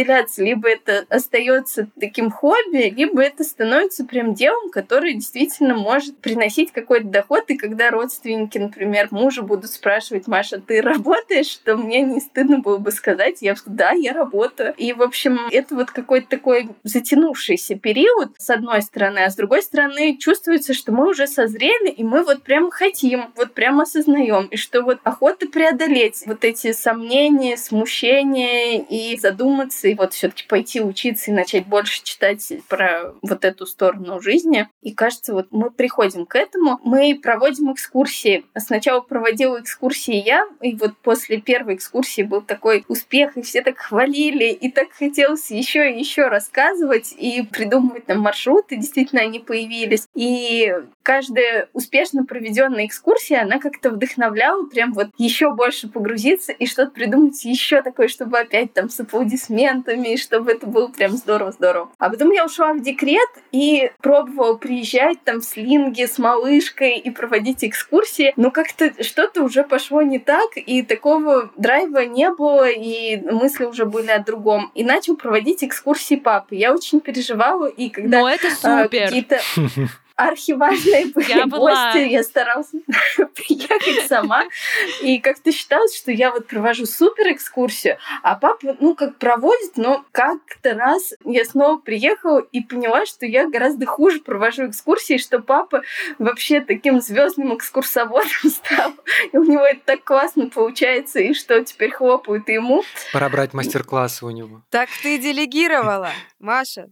определяться, либо это остается таким хобби, либо это становится прям делом, которое действительно может приносить какой-то доход, и когда родственники, например, мужа будут спрашивать, Маша, ты работаешь, что мне не стыдно было бы сказать, я да, я работаю. И, в общем, это вот какой-то такой затянувшийся период, с одной стороны, а с другой стороны, чувствуется, что мы уже созрели, и мы вот прям хотим, вот прям осознаем, и что вот охота преодолеть вот эти сомнения, смущения и задуматься, и вот все таки пойти учиться и начать больше читать про вот эту сторону жизни. И кажется, вот мы приходим к этому. Мы проводим экскурсии. Сначала проводила экскурсии я, и вот после первой экскурсии был такой успех, и все так хвалили, и так хотелось еще и еще рассказывать и придумывать там маршруты, действительно они появились. И каждая успешно проведенная экскурсия, она как-то вдохновляла прям вот еще больше погрузиться и что-то придумать еще такое, чтобы опять там с аплодисментами, чтобы это было прям здорово-здорово. А потом я ушла в декрет и пробовала приезжать там в слинге с малышкой и проводить экскурсии, но как-то что-то уже пошло не так, и такого драйва не было, и мысли уже были о другом. И начал проводить экскурсии папы. Я очень переживала, и когда ну, это а, супер. какие-то архиважные были я была. гости, я старалась приехать сама. И как-то считалось, что я вот провожу супер экскурсию, а папа, ну, как проводит, но как-то раз я снова приехала и поняла, что я гораздо хуже провожу экскурсии, что папа вообще таким звездным экскурсоводом стал. И у него это так классно получается, и что теперь хлопают ему. Пора брать мастер-классы у него. Так ты делегировала, Маша.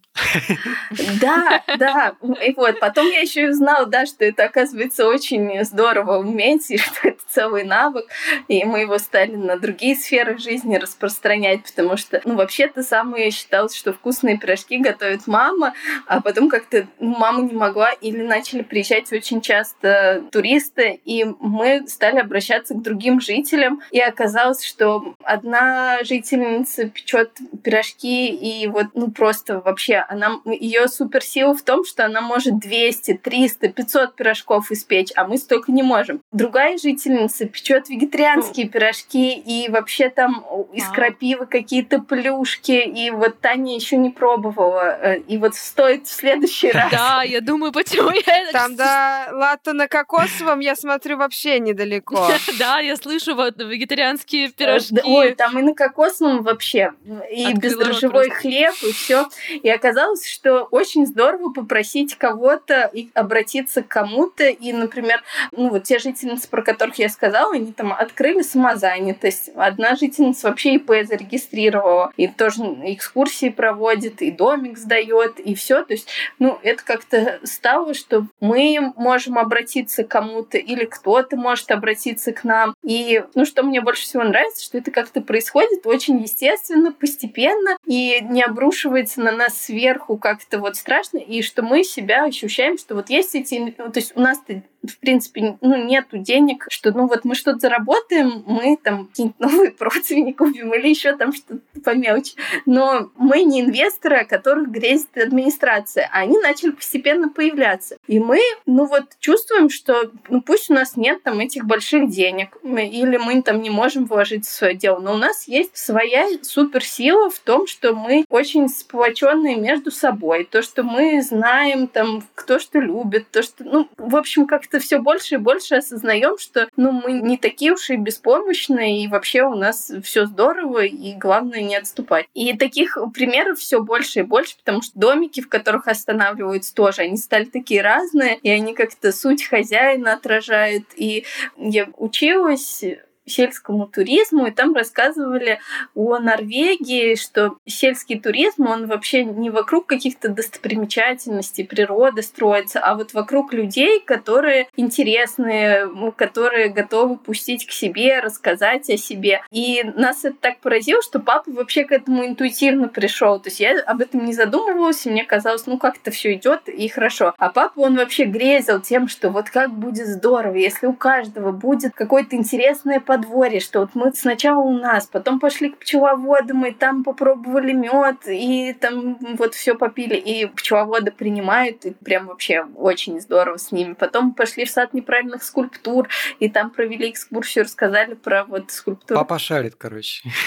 Да, да. И вот, потом я еще и узнала, да, что это, оказывается, очень здорово уметь, и что это целый навык, и мы его стали на другие сферы жизни распространять, потому что, ну, вообще-то самое считалось, что вкусные пирожки готовит мама, а потом как-то ну, мама не могла, или начали приезжать очень часто туристы, и мы стали обращаться к другим жителям, и оказалось, что одна жительница печет пирожки, и вот, ну, просто вообще, она, ее суперсила в том, что она может 200 200, 300, 500 пирожков испечь, а мы столько не можем. Другая жительница печет вегетарианские пирожки и вообще там из крапивы какие-то плюшки, и вот Таня еще не пробовала. Э, и вот стоит в следующий раз. Да, я думаю, почему я... Там, да, латте на кокосовом, я смотрю, вообще недалеко. Да, я слышу вот вегетарианские э, пирожки. Ой, там и на кокосовом вообще, и бездрожжевой хлеб, и все. И оказалось, что очень здорово попросить кого-то и обратиться к кому-то. И, например, ну вот те жительницы, про которых я сказала, они там открыли самозанятость. Одна жительница вообще ИП зарегистрировала, и тоже экскурсии проводит, и домик сдает, и все. То есть, ну, это как-то стало, что мы можем обратиться к кому-то, или кто-то может обратиться к нам. И, ну, что мне больше всего нравится, что это как-то происходит очень естественно, постепенно, и не обрушивается на нас сверху как-то вот страшно, и что мы себя ощущаем, что вот есть эти... Ну, то есть у нас в принципе, ну, нету денег, что, ну, вот мы что-то заработаем, мы там какие-нибудь новые противни купим или еще там что-то по мелочи. Но мы не инвесторы, которых грезит администрация, а они начали постепенно появляться. И мы, ну, вот чувствуем, что, ну, пусть у нас нет там этих больших денег, или мы там не можем вложить в свое дело, но у нас есть своя суперсила в том, что мы очень сплоченные между собой, то, что мы знаем там, кто что любит, то, что, ну, в общем, как-то как-то все больше и больше осознаем, что ну, мы не такие уж и беспомощные, и вообще у нас все здорово, и главное не отступать. И таких примеров все больше и больше, потому что домики, в которых останавливаются тоже, они стали такие разные, и они как-то суть хозяина отражают. И я училась сельскому туризму, и там рассказывали о Норвегии, что сельский туризм, он вообще не вокруг каких-то достопримечательностей природы строится, а вот вокруг людей, которые интересные, которые готовы пустить к себе, рассказать о себе. И нас это так поразило, что папа вообще к этому интуитивно пришел. То есть я об этом не задумывалась, и мне казалось, ну как это все идет и хорошо. А папа, он вообще грезил тем, что вот как будет здорово, если у каждого будет какое-то интересное подобие подворье, что вот мы сначала у нас, потом пошли к пчеловодам, и там попробовали мед, и там вот все попили, и пчеловоды принимают, и прям вообще очень здорово с ними. Потом пошли в сад неправильных скульптур, и там провели экскурсию, рассказали про вот скульптуру. Папа шарит, короче.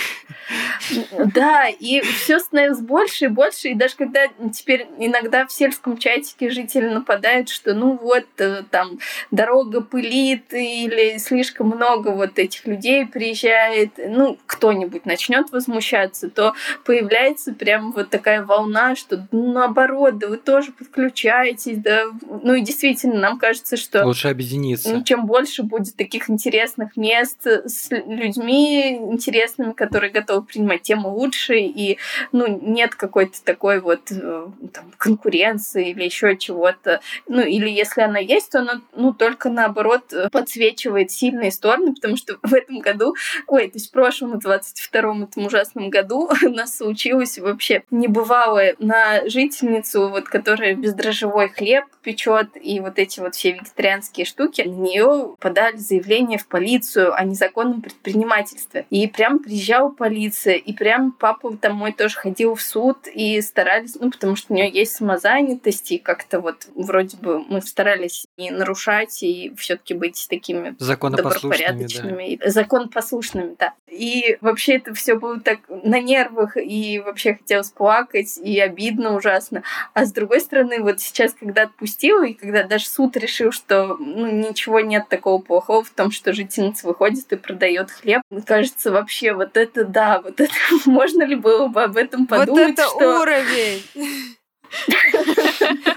Да, и все становилось больше и больше, и даже когда теперь иногда в сельском чатике жители нападают, что ну вот э, там дорога пылит или слишком много вот этих этих людей приезжает, ну, кто-нибудь начнет возмущаться, то появляется прям вот такая волна, что ну, наоборот, да вы тоже подключаетесь, да, ну и действительно, нам кажется, что... Лучше объединиться. Чем больше будет таких интересных мест с людьми интересными, которые готовы принимать, тем лучше, и, ну, нет какой-то такой вот э, там, конкуренции или еще чего-то. Ну, или если она есть, то она, ну, только наоборот подсвечивает сильные стороны, потому что в этом году, ой, то есть в прошлом, 22-м, этом ужасном году у нас случилось вообще небывалое на жительницу, вот, которая бездрожжевой хлеб печет и вот эти вот все вегетарианские штуки, на нее подали заявление в полицию о незаконном предпринимательстве. И прям приезжала полиция. И прям папа там мой тоже ходил в суд и старались, ну, потому что у нее есть самозанятость, и как-то вот вроде бы мы старались не нарушать и все таки быть такими добропорядочными. Да. Законопослушными, да. И вообще это все было так на нервах, и вообще хотелось плакать, и обидно ужасно. А с другой стороны, вот сейчас, когда отпустила, и когда даже суд решил, что ну, ничего нет такого плохого в том, что жительница выходит и продает хлеб, кажется, вообще вот это да, вот это можно ли было бы об этом подумать? Вот это что... уровень!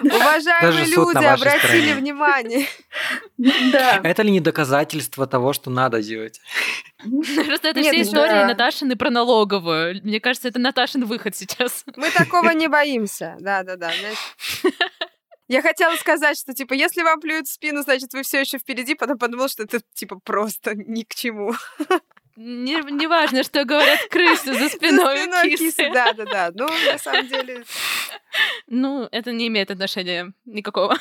Уважаемые люди, обратили внимание. Это ли не доказательство того, что надо делать? Просто это все истории Наташины про налоговую. Мне кажется, это Наташин выход сейчас. Мы такого не боимся. Да-да-да. Я хотела сказать, что, типа, если вам плюют в спину, значит, вы все еще впереди, потом подумал, что это, типа, просто ни к чему. Не, не важно, что говорят крысы за спиной, за спиной кисы. кисы. Да, да, да. Ну, на самом деле. Ну, это не имеет отношения никакого.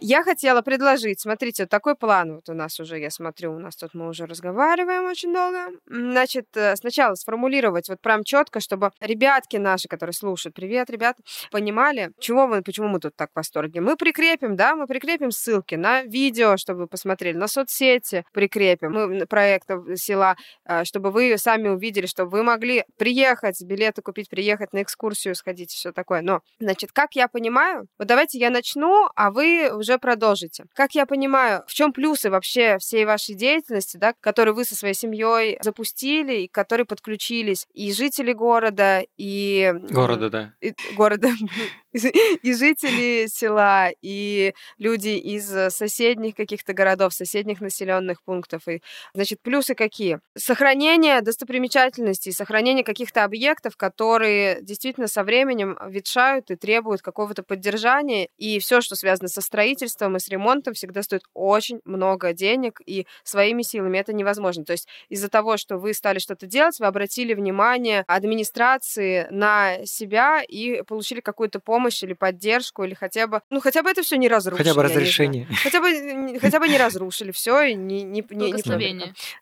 Я хотела предложить, смотрите, вот такой план вот у нас уже, я смотрю, у нас тут мы уже разговариваем очень долго. Значит, э, сначала сформулировать вот прям четко, чтобы ребятки наши, которые слушают, привет, ребят, понимали, чего мы, почему мы тут так в восторге. Мы прикрепим, да, мы прикрепим ссылки на видео, чтобы вы посмотрели, на соцсети прикрепим, мы проекта села, э, чтобы вы сами увидели, чтобы вы могли приехать, билеты купить, приехать на экскурсию, сходить, все такое. Но, значит, как я понимаю, вот давайте я начну, а вы продолжите. Как я понимаю, в чем плюсы вообще всей вашей деятельности, да, которые вы со своей семьей запустили и которые подключились и жители города, и... Города, да. И, города, и жители села, и люди из соседних каких-то городов, соседних населенных пунктов. И, значит, плюсы какие? Сохранение достопримечательностей, сохранение каких-то объектов, которые действительно со временем ветшают и требуют какого-то поддержания, и все, что связано со строительством и с ремонтом, всегда стоит очень много денег, и своими силами это невозможно. То есть из-за того, что вы стали что-то делать, вы обратили внимание администрации на себя и получили какую-то помощь помощь или поддержку, или хотя бы, ну, хотя бы это все не разрушили. Хотя бы разрешение. Хотя бы, хотя бы не разрушили все и не, не, не, не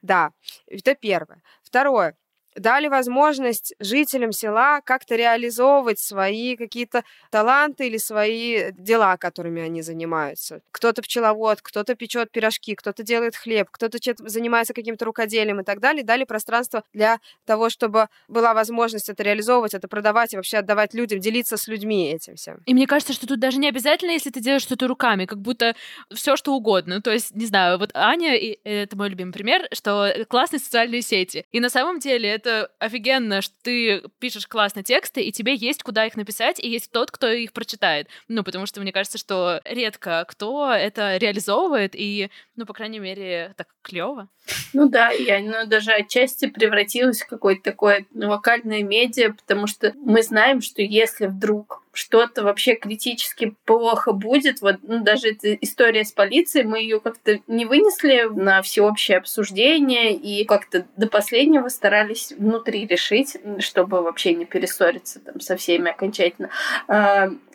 Да, это первое. Второе дали возможность жителям села как-то реализовывать свои какие-то таланты или свои дела, которыми они занимаются. Кто-то пчеловод, кто-то печет пирожки, кто-то делает хлеб, кто-то занимается каким-то рукоделием и так далее. Дали пространство для того, чтобы была возможность это реализовывать, это продавать и вообще отдавать людям, делиться с людьми этим всем. И мне кажется, что тут даже не обязательно, если ты делаешь что-то руками, как будто все что угодно. То есть, не знаю, вот Аня, и это мой любимый пример, что классные социальные сети. И на самом деле это офигенно, что ты пишешь классные тексты, и тебе есть куда их написать, и есть тот, кто их прочитает. Ну, потому что мне кажется, что редко кто это реализовывает, и, ну, по крайней мере, так клево. Ну да, я ну, даже отчасти превратилась в какое-то такое локальное медиа, потому что мы знаем, что если вдруг что-то вообще критически плохо будет. Вот ну, даже эта история с полицией, мы ее как-то не вынесли на всеобщее обсуждение и как-то до последнего старались внутри решить, чтобы вообще не перессориться там со всеми окончательно.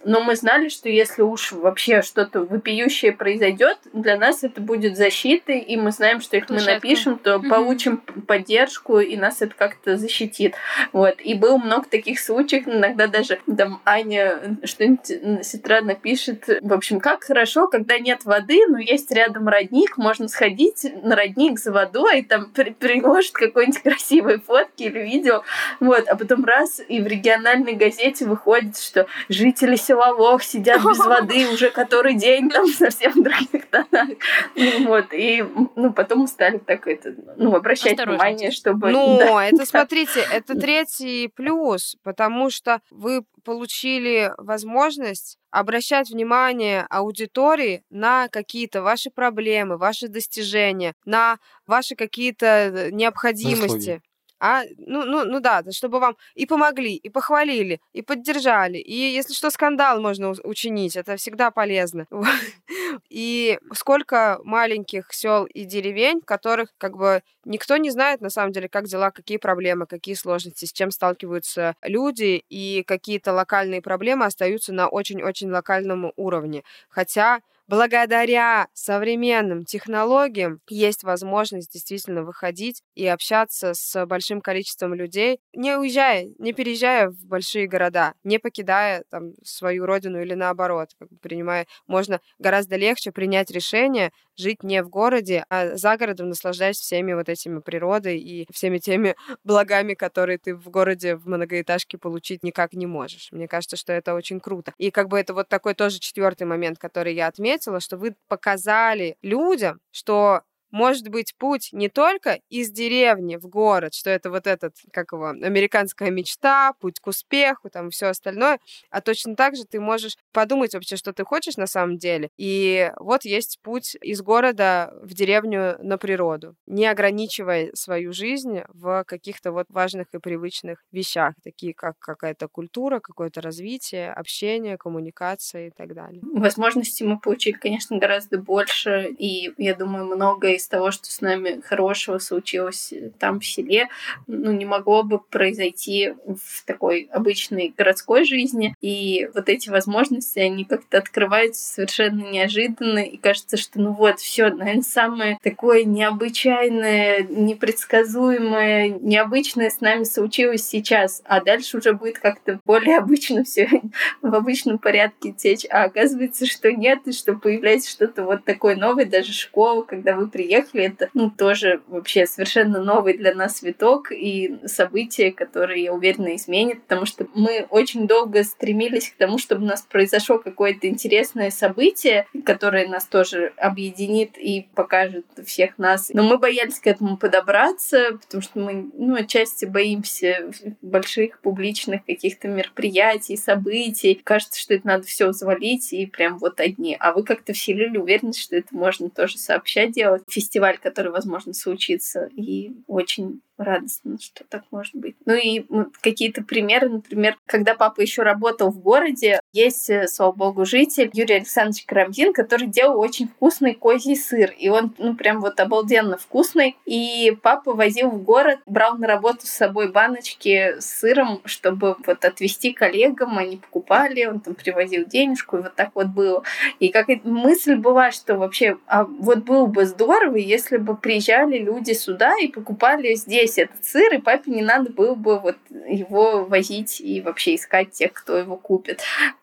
Но мы знали, что если уж вообще что-то вопиющее произойдет, для нас это будет защитой, и мы знаем, что их мы напишем, то mm-hmm. получим поддержку, и нас это как-то защитит. Вот. И было много таких случаев, иногда даже там Аня что-нибудь сестра напишет, в общем, как хорошо, когда нет воды, но есть рядом родник, можно сходить на родник за водой, и там при приложит какой-нибудь красивой фотки или видео, вот, а потом раз, и в региональной газете выходит, что жители села сидят без воды уже который день там совсем в других тонах. Ну, вот, и ну, потом стали так это, ну, обращать внимание, чтобы... Ну, да, это, смотрите, это третий плюс, потому что вы получили возможность обращать внимание аудитории на какие-то ваши проблемы, ваши достижения, на ваши какие-то э, необходимости. Заслуги а, ну, ну, ну да, чтобы вам и помогли, и похвалили, и поддержали, и если что, скандал можно учинить, это всегда полезно. И сколько маленьких сел и деревень, которых как бы никто не знает на самом деле, как дела, какие проблемы, какие сложности, с чем сталкиваются люди, и какие-то локальные проблемы остаются на очень-очень локальном уровне. Хотя благодаря современным технологиям есть возможность действительно выходить и общаться с большим количеством людей, не уезжая, не переезжая в большие города, не покидая там свою родину или наоборот, как бы принимая, можно гораздо легче принять решение жить не в городе, а за городом, наслаждаясь всеми вот этими природой и всеми теми благами, которые ты в городе, в многоэтажке получить никак не можешь. Мне кажется, что это очень круто. И как бы это вот такой тоже четвертый момент, который я отметила, что вы показали людям, что может быть путь не только из деревни в город, что это вот этот, как его, американская мечта, путь к успеху, там все остальное, а точно так же ты можешь подумать вообще, что ты хочешь на самом деле. И вот есть путь из города в деревню на природу, не ограничивая свою жизнь в каких-то вот важных и привычных вещах, такие как какая-то культура, какое-то развитие, общение, коммуникация и так далее. Возможностей мы получили, конечно, гораздо больше, и я думаю, многое из того, что с нами хорошего случилось э, там в селе, ну, не могло бы произойти в такой обычной городской жизни. И вот эти возможности, они как-то открываются совершенно неожиданно, и кажется, что ну вот, все, наверное, самое такое необычайное, непредсказуемое, необычное с нами случилось сейчас, а дальше уже будет как-то более обычно все в обычном порядке течь. А оказывается, что нет, и что появляется что-то вот такое новое, даже школа, когда вы приехали приехали, это ну, тоже вообще совершенно новый для нас виток и событие, которое, я уверена, изменит, потому что мы очень долго стремились к тому, чтобы у нас произошло какое-то интересное событие, которое нас тоже объединит и покажет всех нас. Но мы боялись к этому подобраться, потому что мы, ну, отчасти боимся больших публичных каких-то мероприятий, событий. Кажется, что это надо все взвалить и прям вот одни. А вы как-то вселили уверенность, что это можно тоже сообща делать фестиваль, который, возможно, случится, и очень радостно, что так может быть. Ну и какие-то примеры, например, когда папа еще работал в городе, есть, э, слава богу, житель Юрий Александрович Карамзин, который делал очень вкусный козий сыр, и он, ну, прям вот обалденно вкусный, и папа возил в город, брал на работу с собой баночки с сыром, чтобы вот отвезти коллегам, они покупали, он там привозил денежку, и вот так вот было. И как мысль была, что вообще, а вот было бы здорово, если бы приезжали люди сюда и покупали здесь весь этот сыр, и папе не надо было бы вот его возить и вообще искать тех, кто его купит.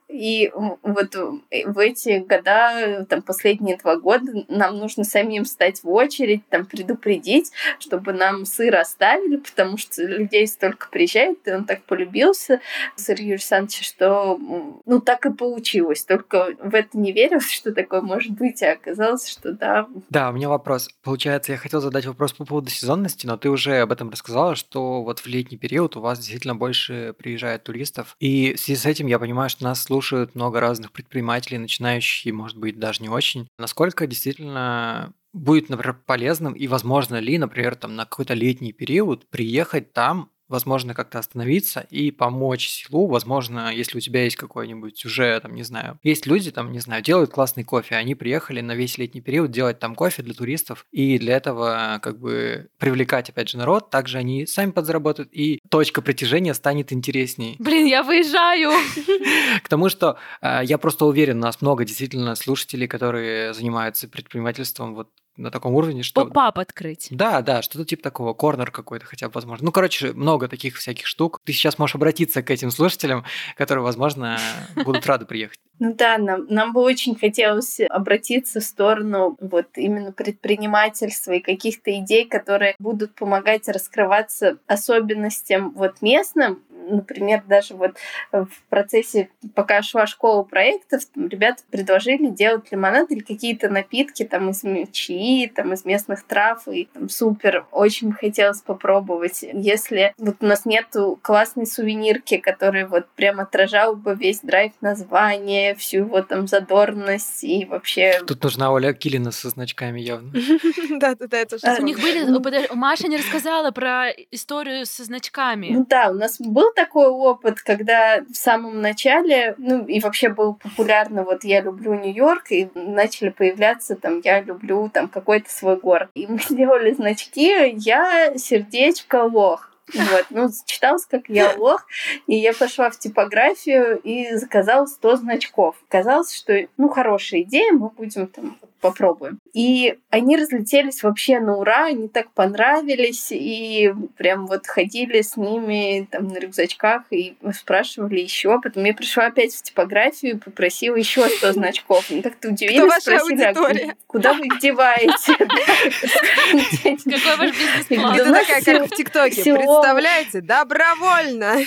И вот в эти года, там, последние два года, нам нужно самим стать в очередь, там, предупредить, чтобы нам сыр оставили, потому что людей столько приезжает, и он так полюбился, сыр Юрия Александровича, что, ну, так и получилось. Только в это не верил, что такое может быть, а оказалось, что да. Да, у меня вопрос. Получается, я хотел задать вопрос по поводу сезонности, но ты уже об этом рассказала, что вот в летний период у вас действительно больше приезжает туристов. И в связи с этим я понимаю, что нас слушают слушают много разных предпринимателей, начинающие, может быть, даже не очень. Насколько действительно будет, например, полезным и возможно ли, например, там на какой-то летний период приехать там возможно, как-то остановиться и помочь селу. Возможно, если у тебя есть какой-нибудь уже, там, не знаю, есть люди, там, не знаю, делают классный кофе, они приехали на весь летний период делать там кофе для туристов, и для этого как бы привлекать, опять же, народ, также они сами подзаработают, и точка притяжения станет интересней. Блин, я выезжаю! К тому, что э, я просто уверен, у нас много действительно слушателей, которые занимаются предпринимательством вот на таком уровне, что... Поп-ап открыть. Да, да, что-то типа такого, корнер какой-то хотя бы, возможно. Ну, короче, много таких всяких штук. Ты сейчас можешь обратиться к этим слушателям, которые, возможно, будут рады приехать. Ну да, нам, нам бы очень хотелось обратиться в сторону вот именно предпринимательства и каких-то идей, которые будут помогать раскрываться особенностям вот местным, например, даже вот в процессе, пока шла школа проектов, там ребята предложили делать лимонад или какие-то напитки там из чаи, там из местных трав, и там супер, очень хотелось попробовать. Если вот у нас нету классной сувенирки, которая вот прям отражала бы весь драйв названия, всю его там задорность и вообще... Тут нужна Оля Килина со значками явно. Да-да-да, это У них были... Маша не рассказала про историю со значками. Ну да, у нас был такой опыт, когда в самом начале, ну и вообще был популярно, вот я люблю Нью-Йорк, и начали появляться там я люблю там какой-то свой город. И мы сделали значки «Я сердечко лох». Вот, ну, читалось, как я лох, и я пошла в типографию и заказала 100 значков. Казалось, что, ну, хорошая идея, мы будем там попробуем. И они разлетелись вообще на ура, они так понравились, и прям вот ходили с ними там на рюкзачках и спрашивали еще. Потом я пришла опять в типографию и попросила еще 100 значков. Они как-то удивились, спросили, а куда вы их деваете? Какой ваш бизнес-план? Это такая, как в ТикТоке. Представляете? Добровольно.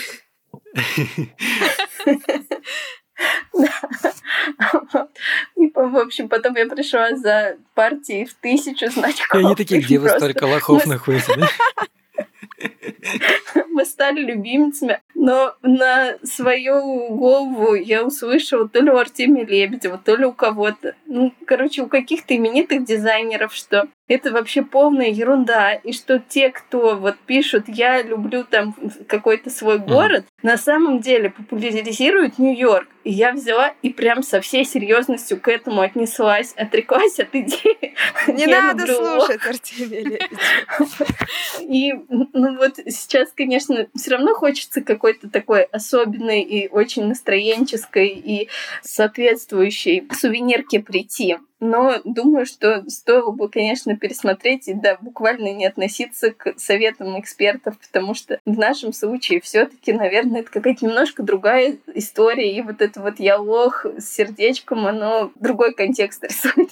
И, в общем, потом я пришла за партией в тысячу значков. И они такие, где вы столько лохов находите, да? Мы стали любимцами, но на свою голову я услышала то ли у Артемия Лебедева, то ли у кого-то. Ну, короче, у каких-то именитых дизайнеров, что это вообще полная ерунда, и что те, кто вот пишут «я люблю там какой-то свой город», mm. на самом деле популяризируют Нью-Йорк. И я взяла и прям со всей серьезностью к этому отнеслась, отреклась от идеи. Не надо слушать Артемия И, ну вот сейчас, конечно, все равно хочется какой-то такой особенной и очень настроенческой и соответствующей сувенирке прийти но думаю, что стоило бы, конечно, пересмотреть и да, буквально не относиться к советам экспертов, потому что в нашем случае все-таки, наверное, это какая-то немножко другая история, и вот это вот я лох с сердечком, оно другой контекст рисует.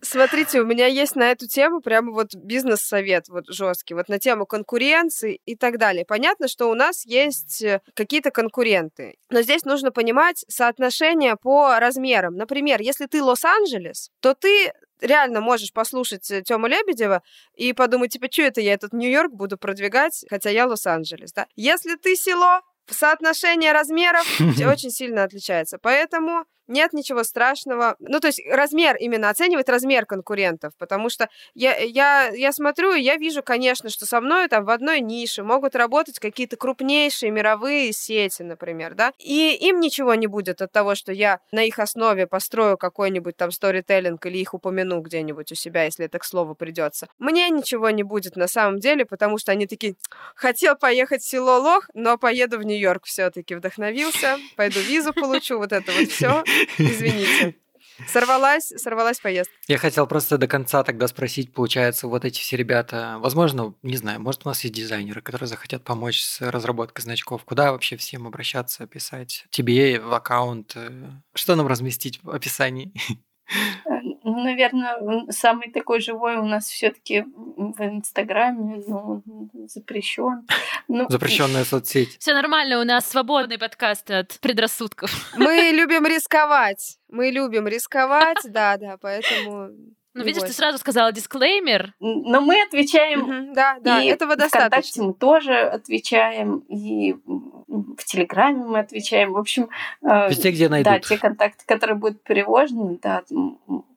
Смотрите, у меня есть на эту тему прямо вот бизнес-совет вот жесткий, вот на тему конкуренции и так далее. Понятно, что у нас есть э, какие-то конкуренты, но здесь нужно понимать соотношение по размерам. Например, если ты Лос-Анджелес, то то ты реально можешь послушать э, Тёму Лебедева и подумать, типа, что это я этот Нью-Йорк буду продвигать, хотя я Лос-Анджелес, да? Если ты село, соотношение размеров очень сильно отличается. Поэтому нет ничего страшного. Ну, то есть размер именно оценивает размер конкурентов, потому что я, я, я смотрю, и я вижу, конечно, что со мной там в одной нише могут работать какие-то крупнейшие мировые сети, например, да, и им ничего не будет от того, что я на их основе построю какой-нибудь там сторителлинг или их упомяну где-нибудь у себя, если это к слову придется. Мне ничего не будет на самом деле, потому что они такие, хотел поехать в село Лох, но поеду в Нью-Йорк все-таки, вдохновился, пойду визу получу, вот это вот все. Извините. Сорвалась, сорвалась поездка. Я хотел просто до конца тогда спросить, получается, вот эти все ребята, возможно, не знаю, может у нас есть дизайнеры, которые захотят помочь с разработкой значков. Куда вообще всем обращаться, писать? Тебе в аккаунт? Э, что нам разместить в описании? Ну, наверное, самый такой живой у нас все-таки в Инстаграме, ну, запрещен. Ну, Запрещенная соцсеть. Все нормально, у нас свободный подкаст от предрассудков. Мы любим рисковать. Мы любим рисковать, да, да, поэтому ну, видишь, ты сразу сказала дисклеймер. Но мы отвечаем. Угу, да, да, и этого достаточно. ВКонтакте мы тоже отвечаем, и в Телеграме мы отвечаем. В общем, э, Везде, где найдут. Да, те контакты, которые будут перевожены, да,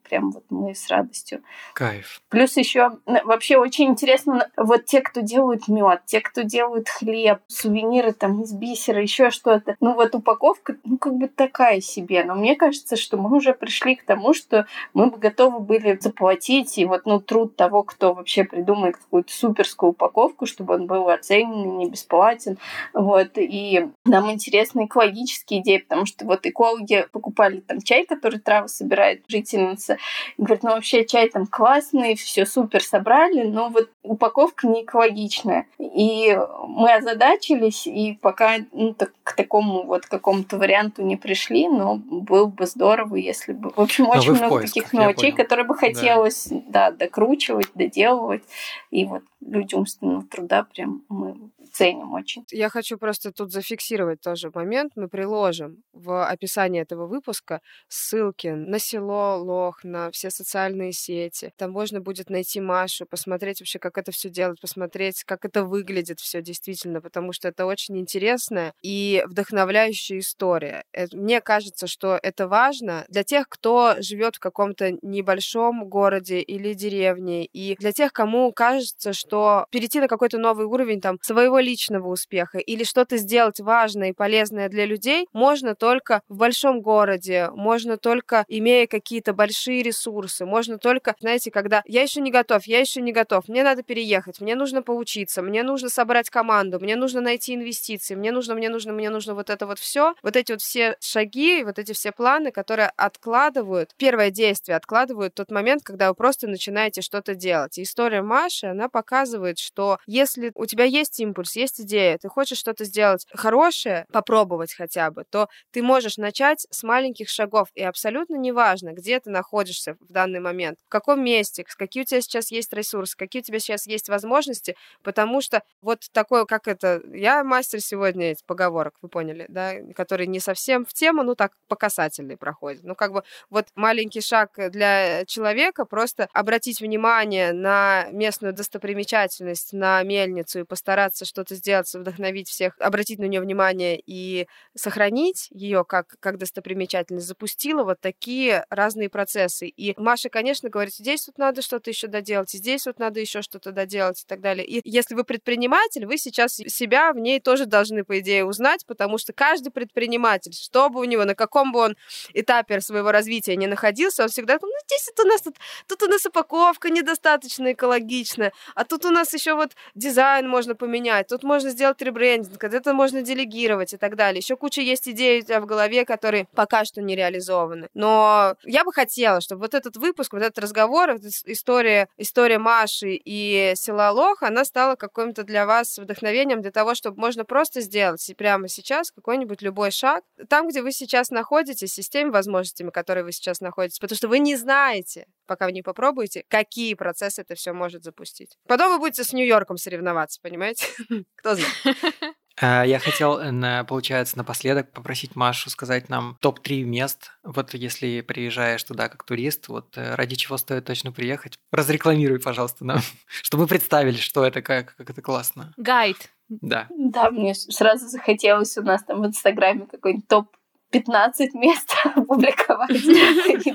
прям вот мы с радостью. Кайф. Плюс еще вообще очень интересно, вот те, кто делают мед, те, кто делают хлеб, сувениры там из бисера, еще что-то. Ну вот упаковка, ну как бы такая себе. Но мне кажется, что мы уже пришли к тому, что мы бы готовы были заплатить и вот ну труд того, кто вообще придумает какую-то суперскую упаковку, чтобы он был оценен не бесплатен. Вот. И нам интересны экологические идеи, потому что вот экологи покупали там чай, который травы собирает жительница, Говорит, ну вообще чай там классный, все супер собрали, но вот упаковка не экологичная. И мы озадачились, и пока ну, так, к такому вот какому-то варианту не пришли, но было бы здорово, если бы... В общем, но очень много поисках, таких мелочей, которые бы хотелось да. Да, докручивать, доделывать. И вот люди умственного труда прям мы ценим очень. Я хочу просто тут зафиксировать тоже момент. Мы приложим в описании этого выпуска ссылки на село Лох, на все социальные сети. Там можно будет найти Машу, посмотреть вообще, как это все делать, посмотреть, как это выглядит все действительно, потому что это очень интересная и вдохновляющая история. Мне кажется, что это важно для тех, кто живет в каком-то небольшом городе или деревне, и для тех, кому кажется, что перейти на какой-то новый уровень там своего личного успеха или что-то сделать важное и полезное для людей можно только в большом городе, можно только имея какие-то большие ресурсы, можно только, знаете, когда я еще не готов, я еще не готов, мне надо переехать, мне нужно поучиться, мне нужно собрать команду, мне нужно найти инвестиции, мне нужно, мне нужно, мне нужно вот это вот все, вот эти вот все шаги, вот эти все планы, которые откладывают, первое действие откладывают тот момент, когда вы просто начинаете что-то делать. И история Маши, она показывает, что если у тебя есть импульс, есть идея, ты хочешь что-то сделать хорошее, попробовать хотя бы, то ты можешь начать с маленьких шагов. И абсолютно неважно, где ты находишься в данный момент, в каком месте, какие у тебя сейчас есть ресурсы, какие у тебя сейчас есть возможности, потому что вот такое, как это, я мастер сегодня этих поговорок, вы поняли, да, который не совсем в тему, ну так по касательной проходит. Ну как бы вот маленький шаг для человека, просто обратить внимание на местную достопримечательность, на мельницу и постараться что-то сделать, вдохновить всех, обратить на нее внимание и сохранить ее как, как достопримечательность, запустила вот такие разные процессы. И Маша, конечно, говорит, здесь вот надо что-то еще доделать, здесь вот надо еще что-то доделать и так далее. И если вы предприниматель, вы сейчас себя в ней тоже должны, по идее, узнать, потому что каждый предприниматель, что бы у него, на каком бы он этапе своего развития не находился, он всегда, ну, здесь это у нас тут, тут у нас упаковка недостаточно экологичная, а тут у нас еще вот дизайн можно поменять, тут можно сделать ребрендинг, это можно делегировать и так далее. Еще куча есть идей у тебя в голове, которые пока что не реализованы. Но я бы хотела, чтобы вот этот выпуск, вот этот разговор, вот история, история Маши и села Лох, она стала каким-то для вас вдохновением для того, чтобы можно просто сделать и прямо сейчас какой-нибудь любой шаг там, где вы сейчас находитесь, и с теми возможностями, которые вы сейчас находитесь, потому что вы не знаете, пока вы не попробуете, какие процессы это все может запустить. Потом вы будете с Нью-Йорком соревноваться, понимаете? Кто знает. А, я хотел, э, получается, напоследок попросить Машу сказать нам топ-3 мест. Вот если приезжаешь туда как турист, вот э, ради чего стоит точно приехать. Разрекламируй, пожалуйста, нам, чтобы мы представили, что это, как, как это классно. Гайд. Да. Да, мне сразу захотелось у нас там в Инстаграме какой-нибудь топ 15 мест опубликовать.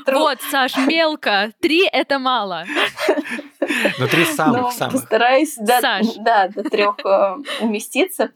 Вот, Саш, мелко. Три — это мало. Ну, три самых, ну, самых. Постараюсь до, да, до трех э, уместиться.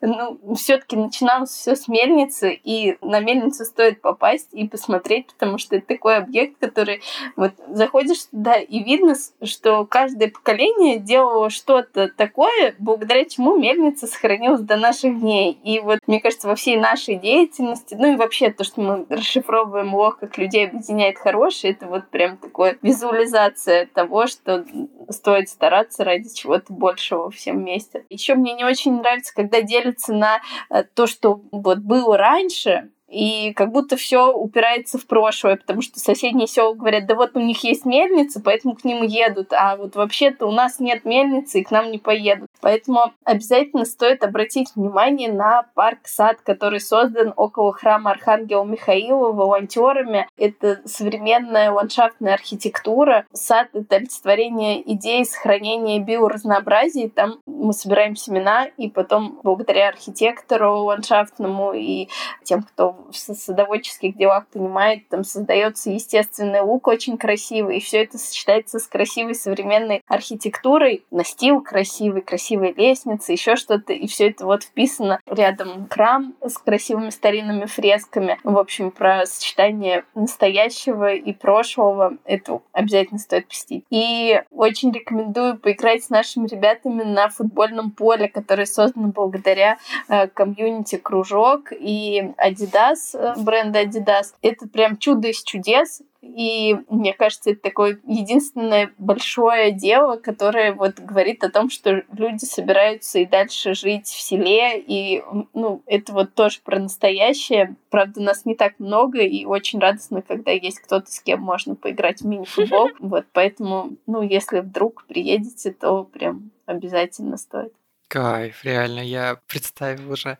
Ну, все-таки начиналось все с мельницы, и на мельницу стоит попасть и посмотреть, потому что это такой объект, который вот заходишь туда, и видно, что каждое поколение делало что-то такое, благодаря чему мельница сохранилась до наших дней. И вот, мне кажется, во всей нашей деятельности, ну и вообще то, что мы расшифровываем лох, как людей объединяет хорошее, это вот прям такая визуализация того, что стоит стараться ради чего-то большего всем месте. Еще мне не очень нравится, когда делятся на э, то, что вот было раньше, и как будто все упирается в прошлое, потому что соседние села говорят, да вот у них есть мельница, поэтому к ним едут, а вот вообще-то у нас нет мельницы, и к нам не поедут. Поэтому обязательно стоит обратить внимание на парк-сад, который создан около храма Архангела Михаила волонтерами. Это современная ландшафтная архитектура. Сад — это олицетворение идеи сохранения биоразнообразия. Там мы собираем семена, и потом благодаря архитектору ландшафтному и тем, кто в садоводческих делах понимает, там создается естественный лук очень красивый, и все это сочетается с красивой современной архитектурой, настил красивый, красивые лестницы, еще что-то, и все это вот вписано рядом храм с красивыми старинными фресками. В общем, про сочетание настоящего и прошлого это обязательно стоит посетить. И очень рекомендую поиграть с нашими ребятами на футбольном поле, которое создано благодаря э, комьюнити Кружок и Adidas Adidas, э, бренда Adidas. Это прям чудо из чудес. И мне кажется, это такое единственное большое дело, которое вот говорит о том, что люди собираются и дальше жить в селе. И ну, это вот тоже про настоящее. Правда, нас не так много, и очень радостно, когда есть кто-то, с кем можно поиграть в мини-футбол. Вот поэтому, ну, если вдруг приедете, то прям обязательно стоит. Кайф, реально, я представил уже.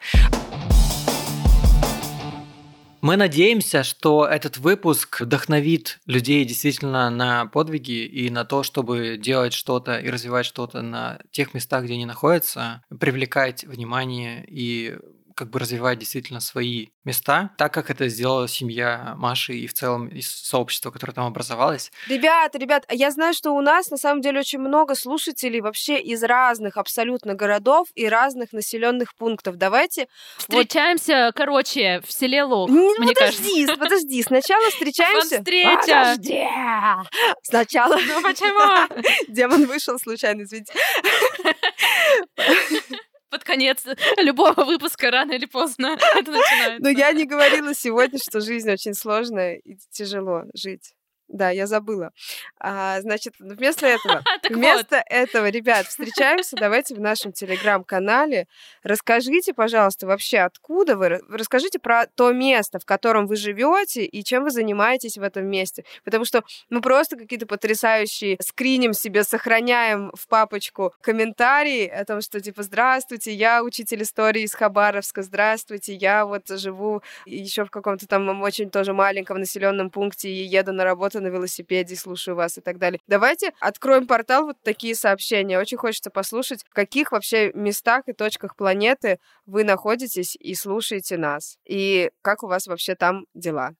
Мы надеемся, что этот выпуск вдохновит людей действительно на подвиги и на то, чтобы делать что-то и развивать что-то на тех местах, где они находятся, привлекать внимание и как бы развивать действительно свои места, так как это сделала семья Маши и в целом и сообщество, которое там образовалось. Ребята, ребят, я знаю, что у нас на самом деле очень много слушателей вообще из разных абсолютно городов и разных населенных пунктов. Давайте встречаемся, вот... короче, в селе Лох. Не, мне подожди, кажется. подожди, сначала встречаемся. Встреча. Подожди. Сначала. Ну почему? Демон вышел случайно, извините под конец любого выпуска рано или поздно это начинается. Но я не говорила сегодня, что жизнь очень сложная и тяжело жить. Да, я забыла. А, значит, вместо этого, вместо вот. этого, ребят, встречаемся, давайте в нашем телеграм-канале. Расскажите, пожалуйста, вообще откуда вы, расскажите про то место, в котором вы живете и чем вы занимаетесь в этом месте. Потому что мы просто какие-то потрясающие скриним себе, сохраняем в папочку комментарии о том, что типа здравствуйте, я учитель истории из Хабаровска, здравствуйте, я вот живу еще в каком-то там очень тоже маленьком населенном пункте и еду на работу на велосипеде, слушаю вас и так далее. Давайте откроем портал вот такие сообщения. Очень хочется послушать, в каких вообще местах и точках планеты вы находитесь и слушаете нас. И как у вас вообще там дела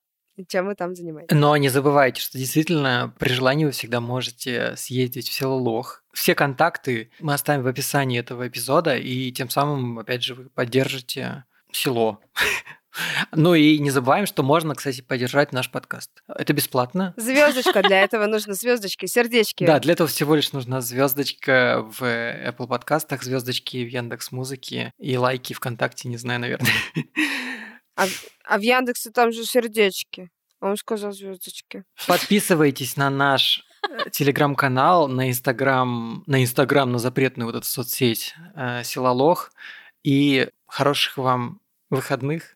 чем вы там занимаетесь. Но не забывайте, что действительно при желании вы всегда можете съездить в село Лох. Все контакты мы оставим в описании этого эпизода, и тем самым, опять же, вы поддержите село. Ну и не забываем, что можно, кстати, поддержать наш подкаст. Это бесплатно. Звездочка для этого нужно, звездочки, сердечки. Да, для этого всего лишь нужна звездочка в Apple подкастах, звездочки в Яндекс Музыке и лайки ВКонтакте, не знаю, наверное. А, а в Яндексе там же сердечки. Он сказал звездочки. Подписывайтесь на наш э, телеграм-канал, на инстаграм, на инстаграм, на запретную вот эту соцсеть э, Силалох. И хороших вам выходных.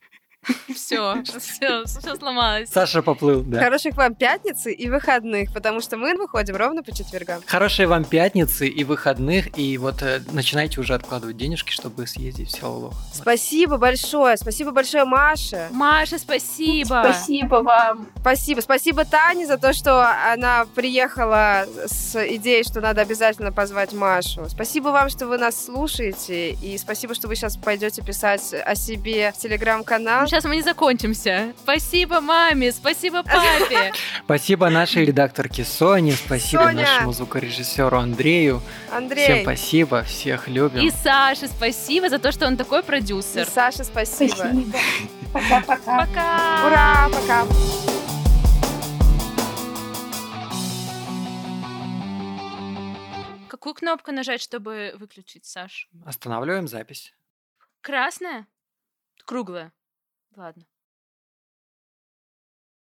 Все, все, все сломалось. Саша поплыл, да. Хороших вам пятницы и выходных, потому что мы выходим ровно по четвергам. Хорошей вам пятницы и выходных, и вот э, начинайте уже откладывать денежки, чтобы съездить в село Спасибо большое, спасибо большое, Маша. Маша, спасибо. Спасибо вам. Спасибо, спасибо Тане за то, что она приехала с идеей, что надо обязательно позвать Машу. Спасибо вам, что вы нас слушаете, и спасибо, что вы сейчас пойдете писать о себе в телеграм-канал сейчас мы не закончимся. Спасибо маме, спасибо папе. Спасибо нашей редакторке Соне, спасибо Соня. нашему звукорежиссеру Андрею. Андрей. Всем спасибо, всех любим. И Саше спасибо за то, что он такой продюсер. И Саше спасибо. Пока-пока. Пока. Ура, пока. Какую кнопку нажать, чтобы выключить, Саш? Останавливаем запись. Красная? Круглая. Ладно.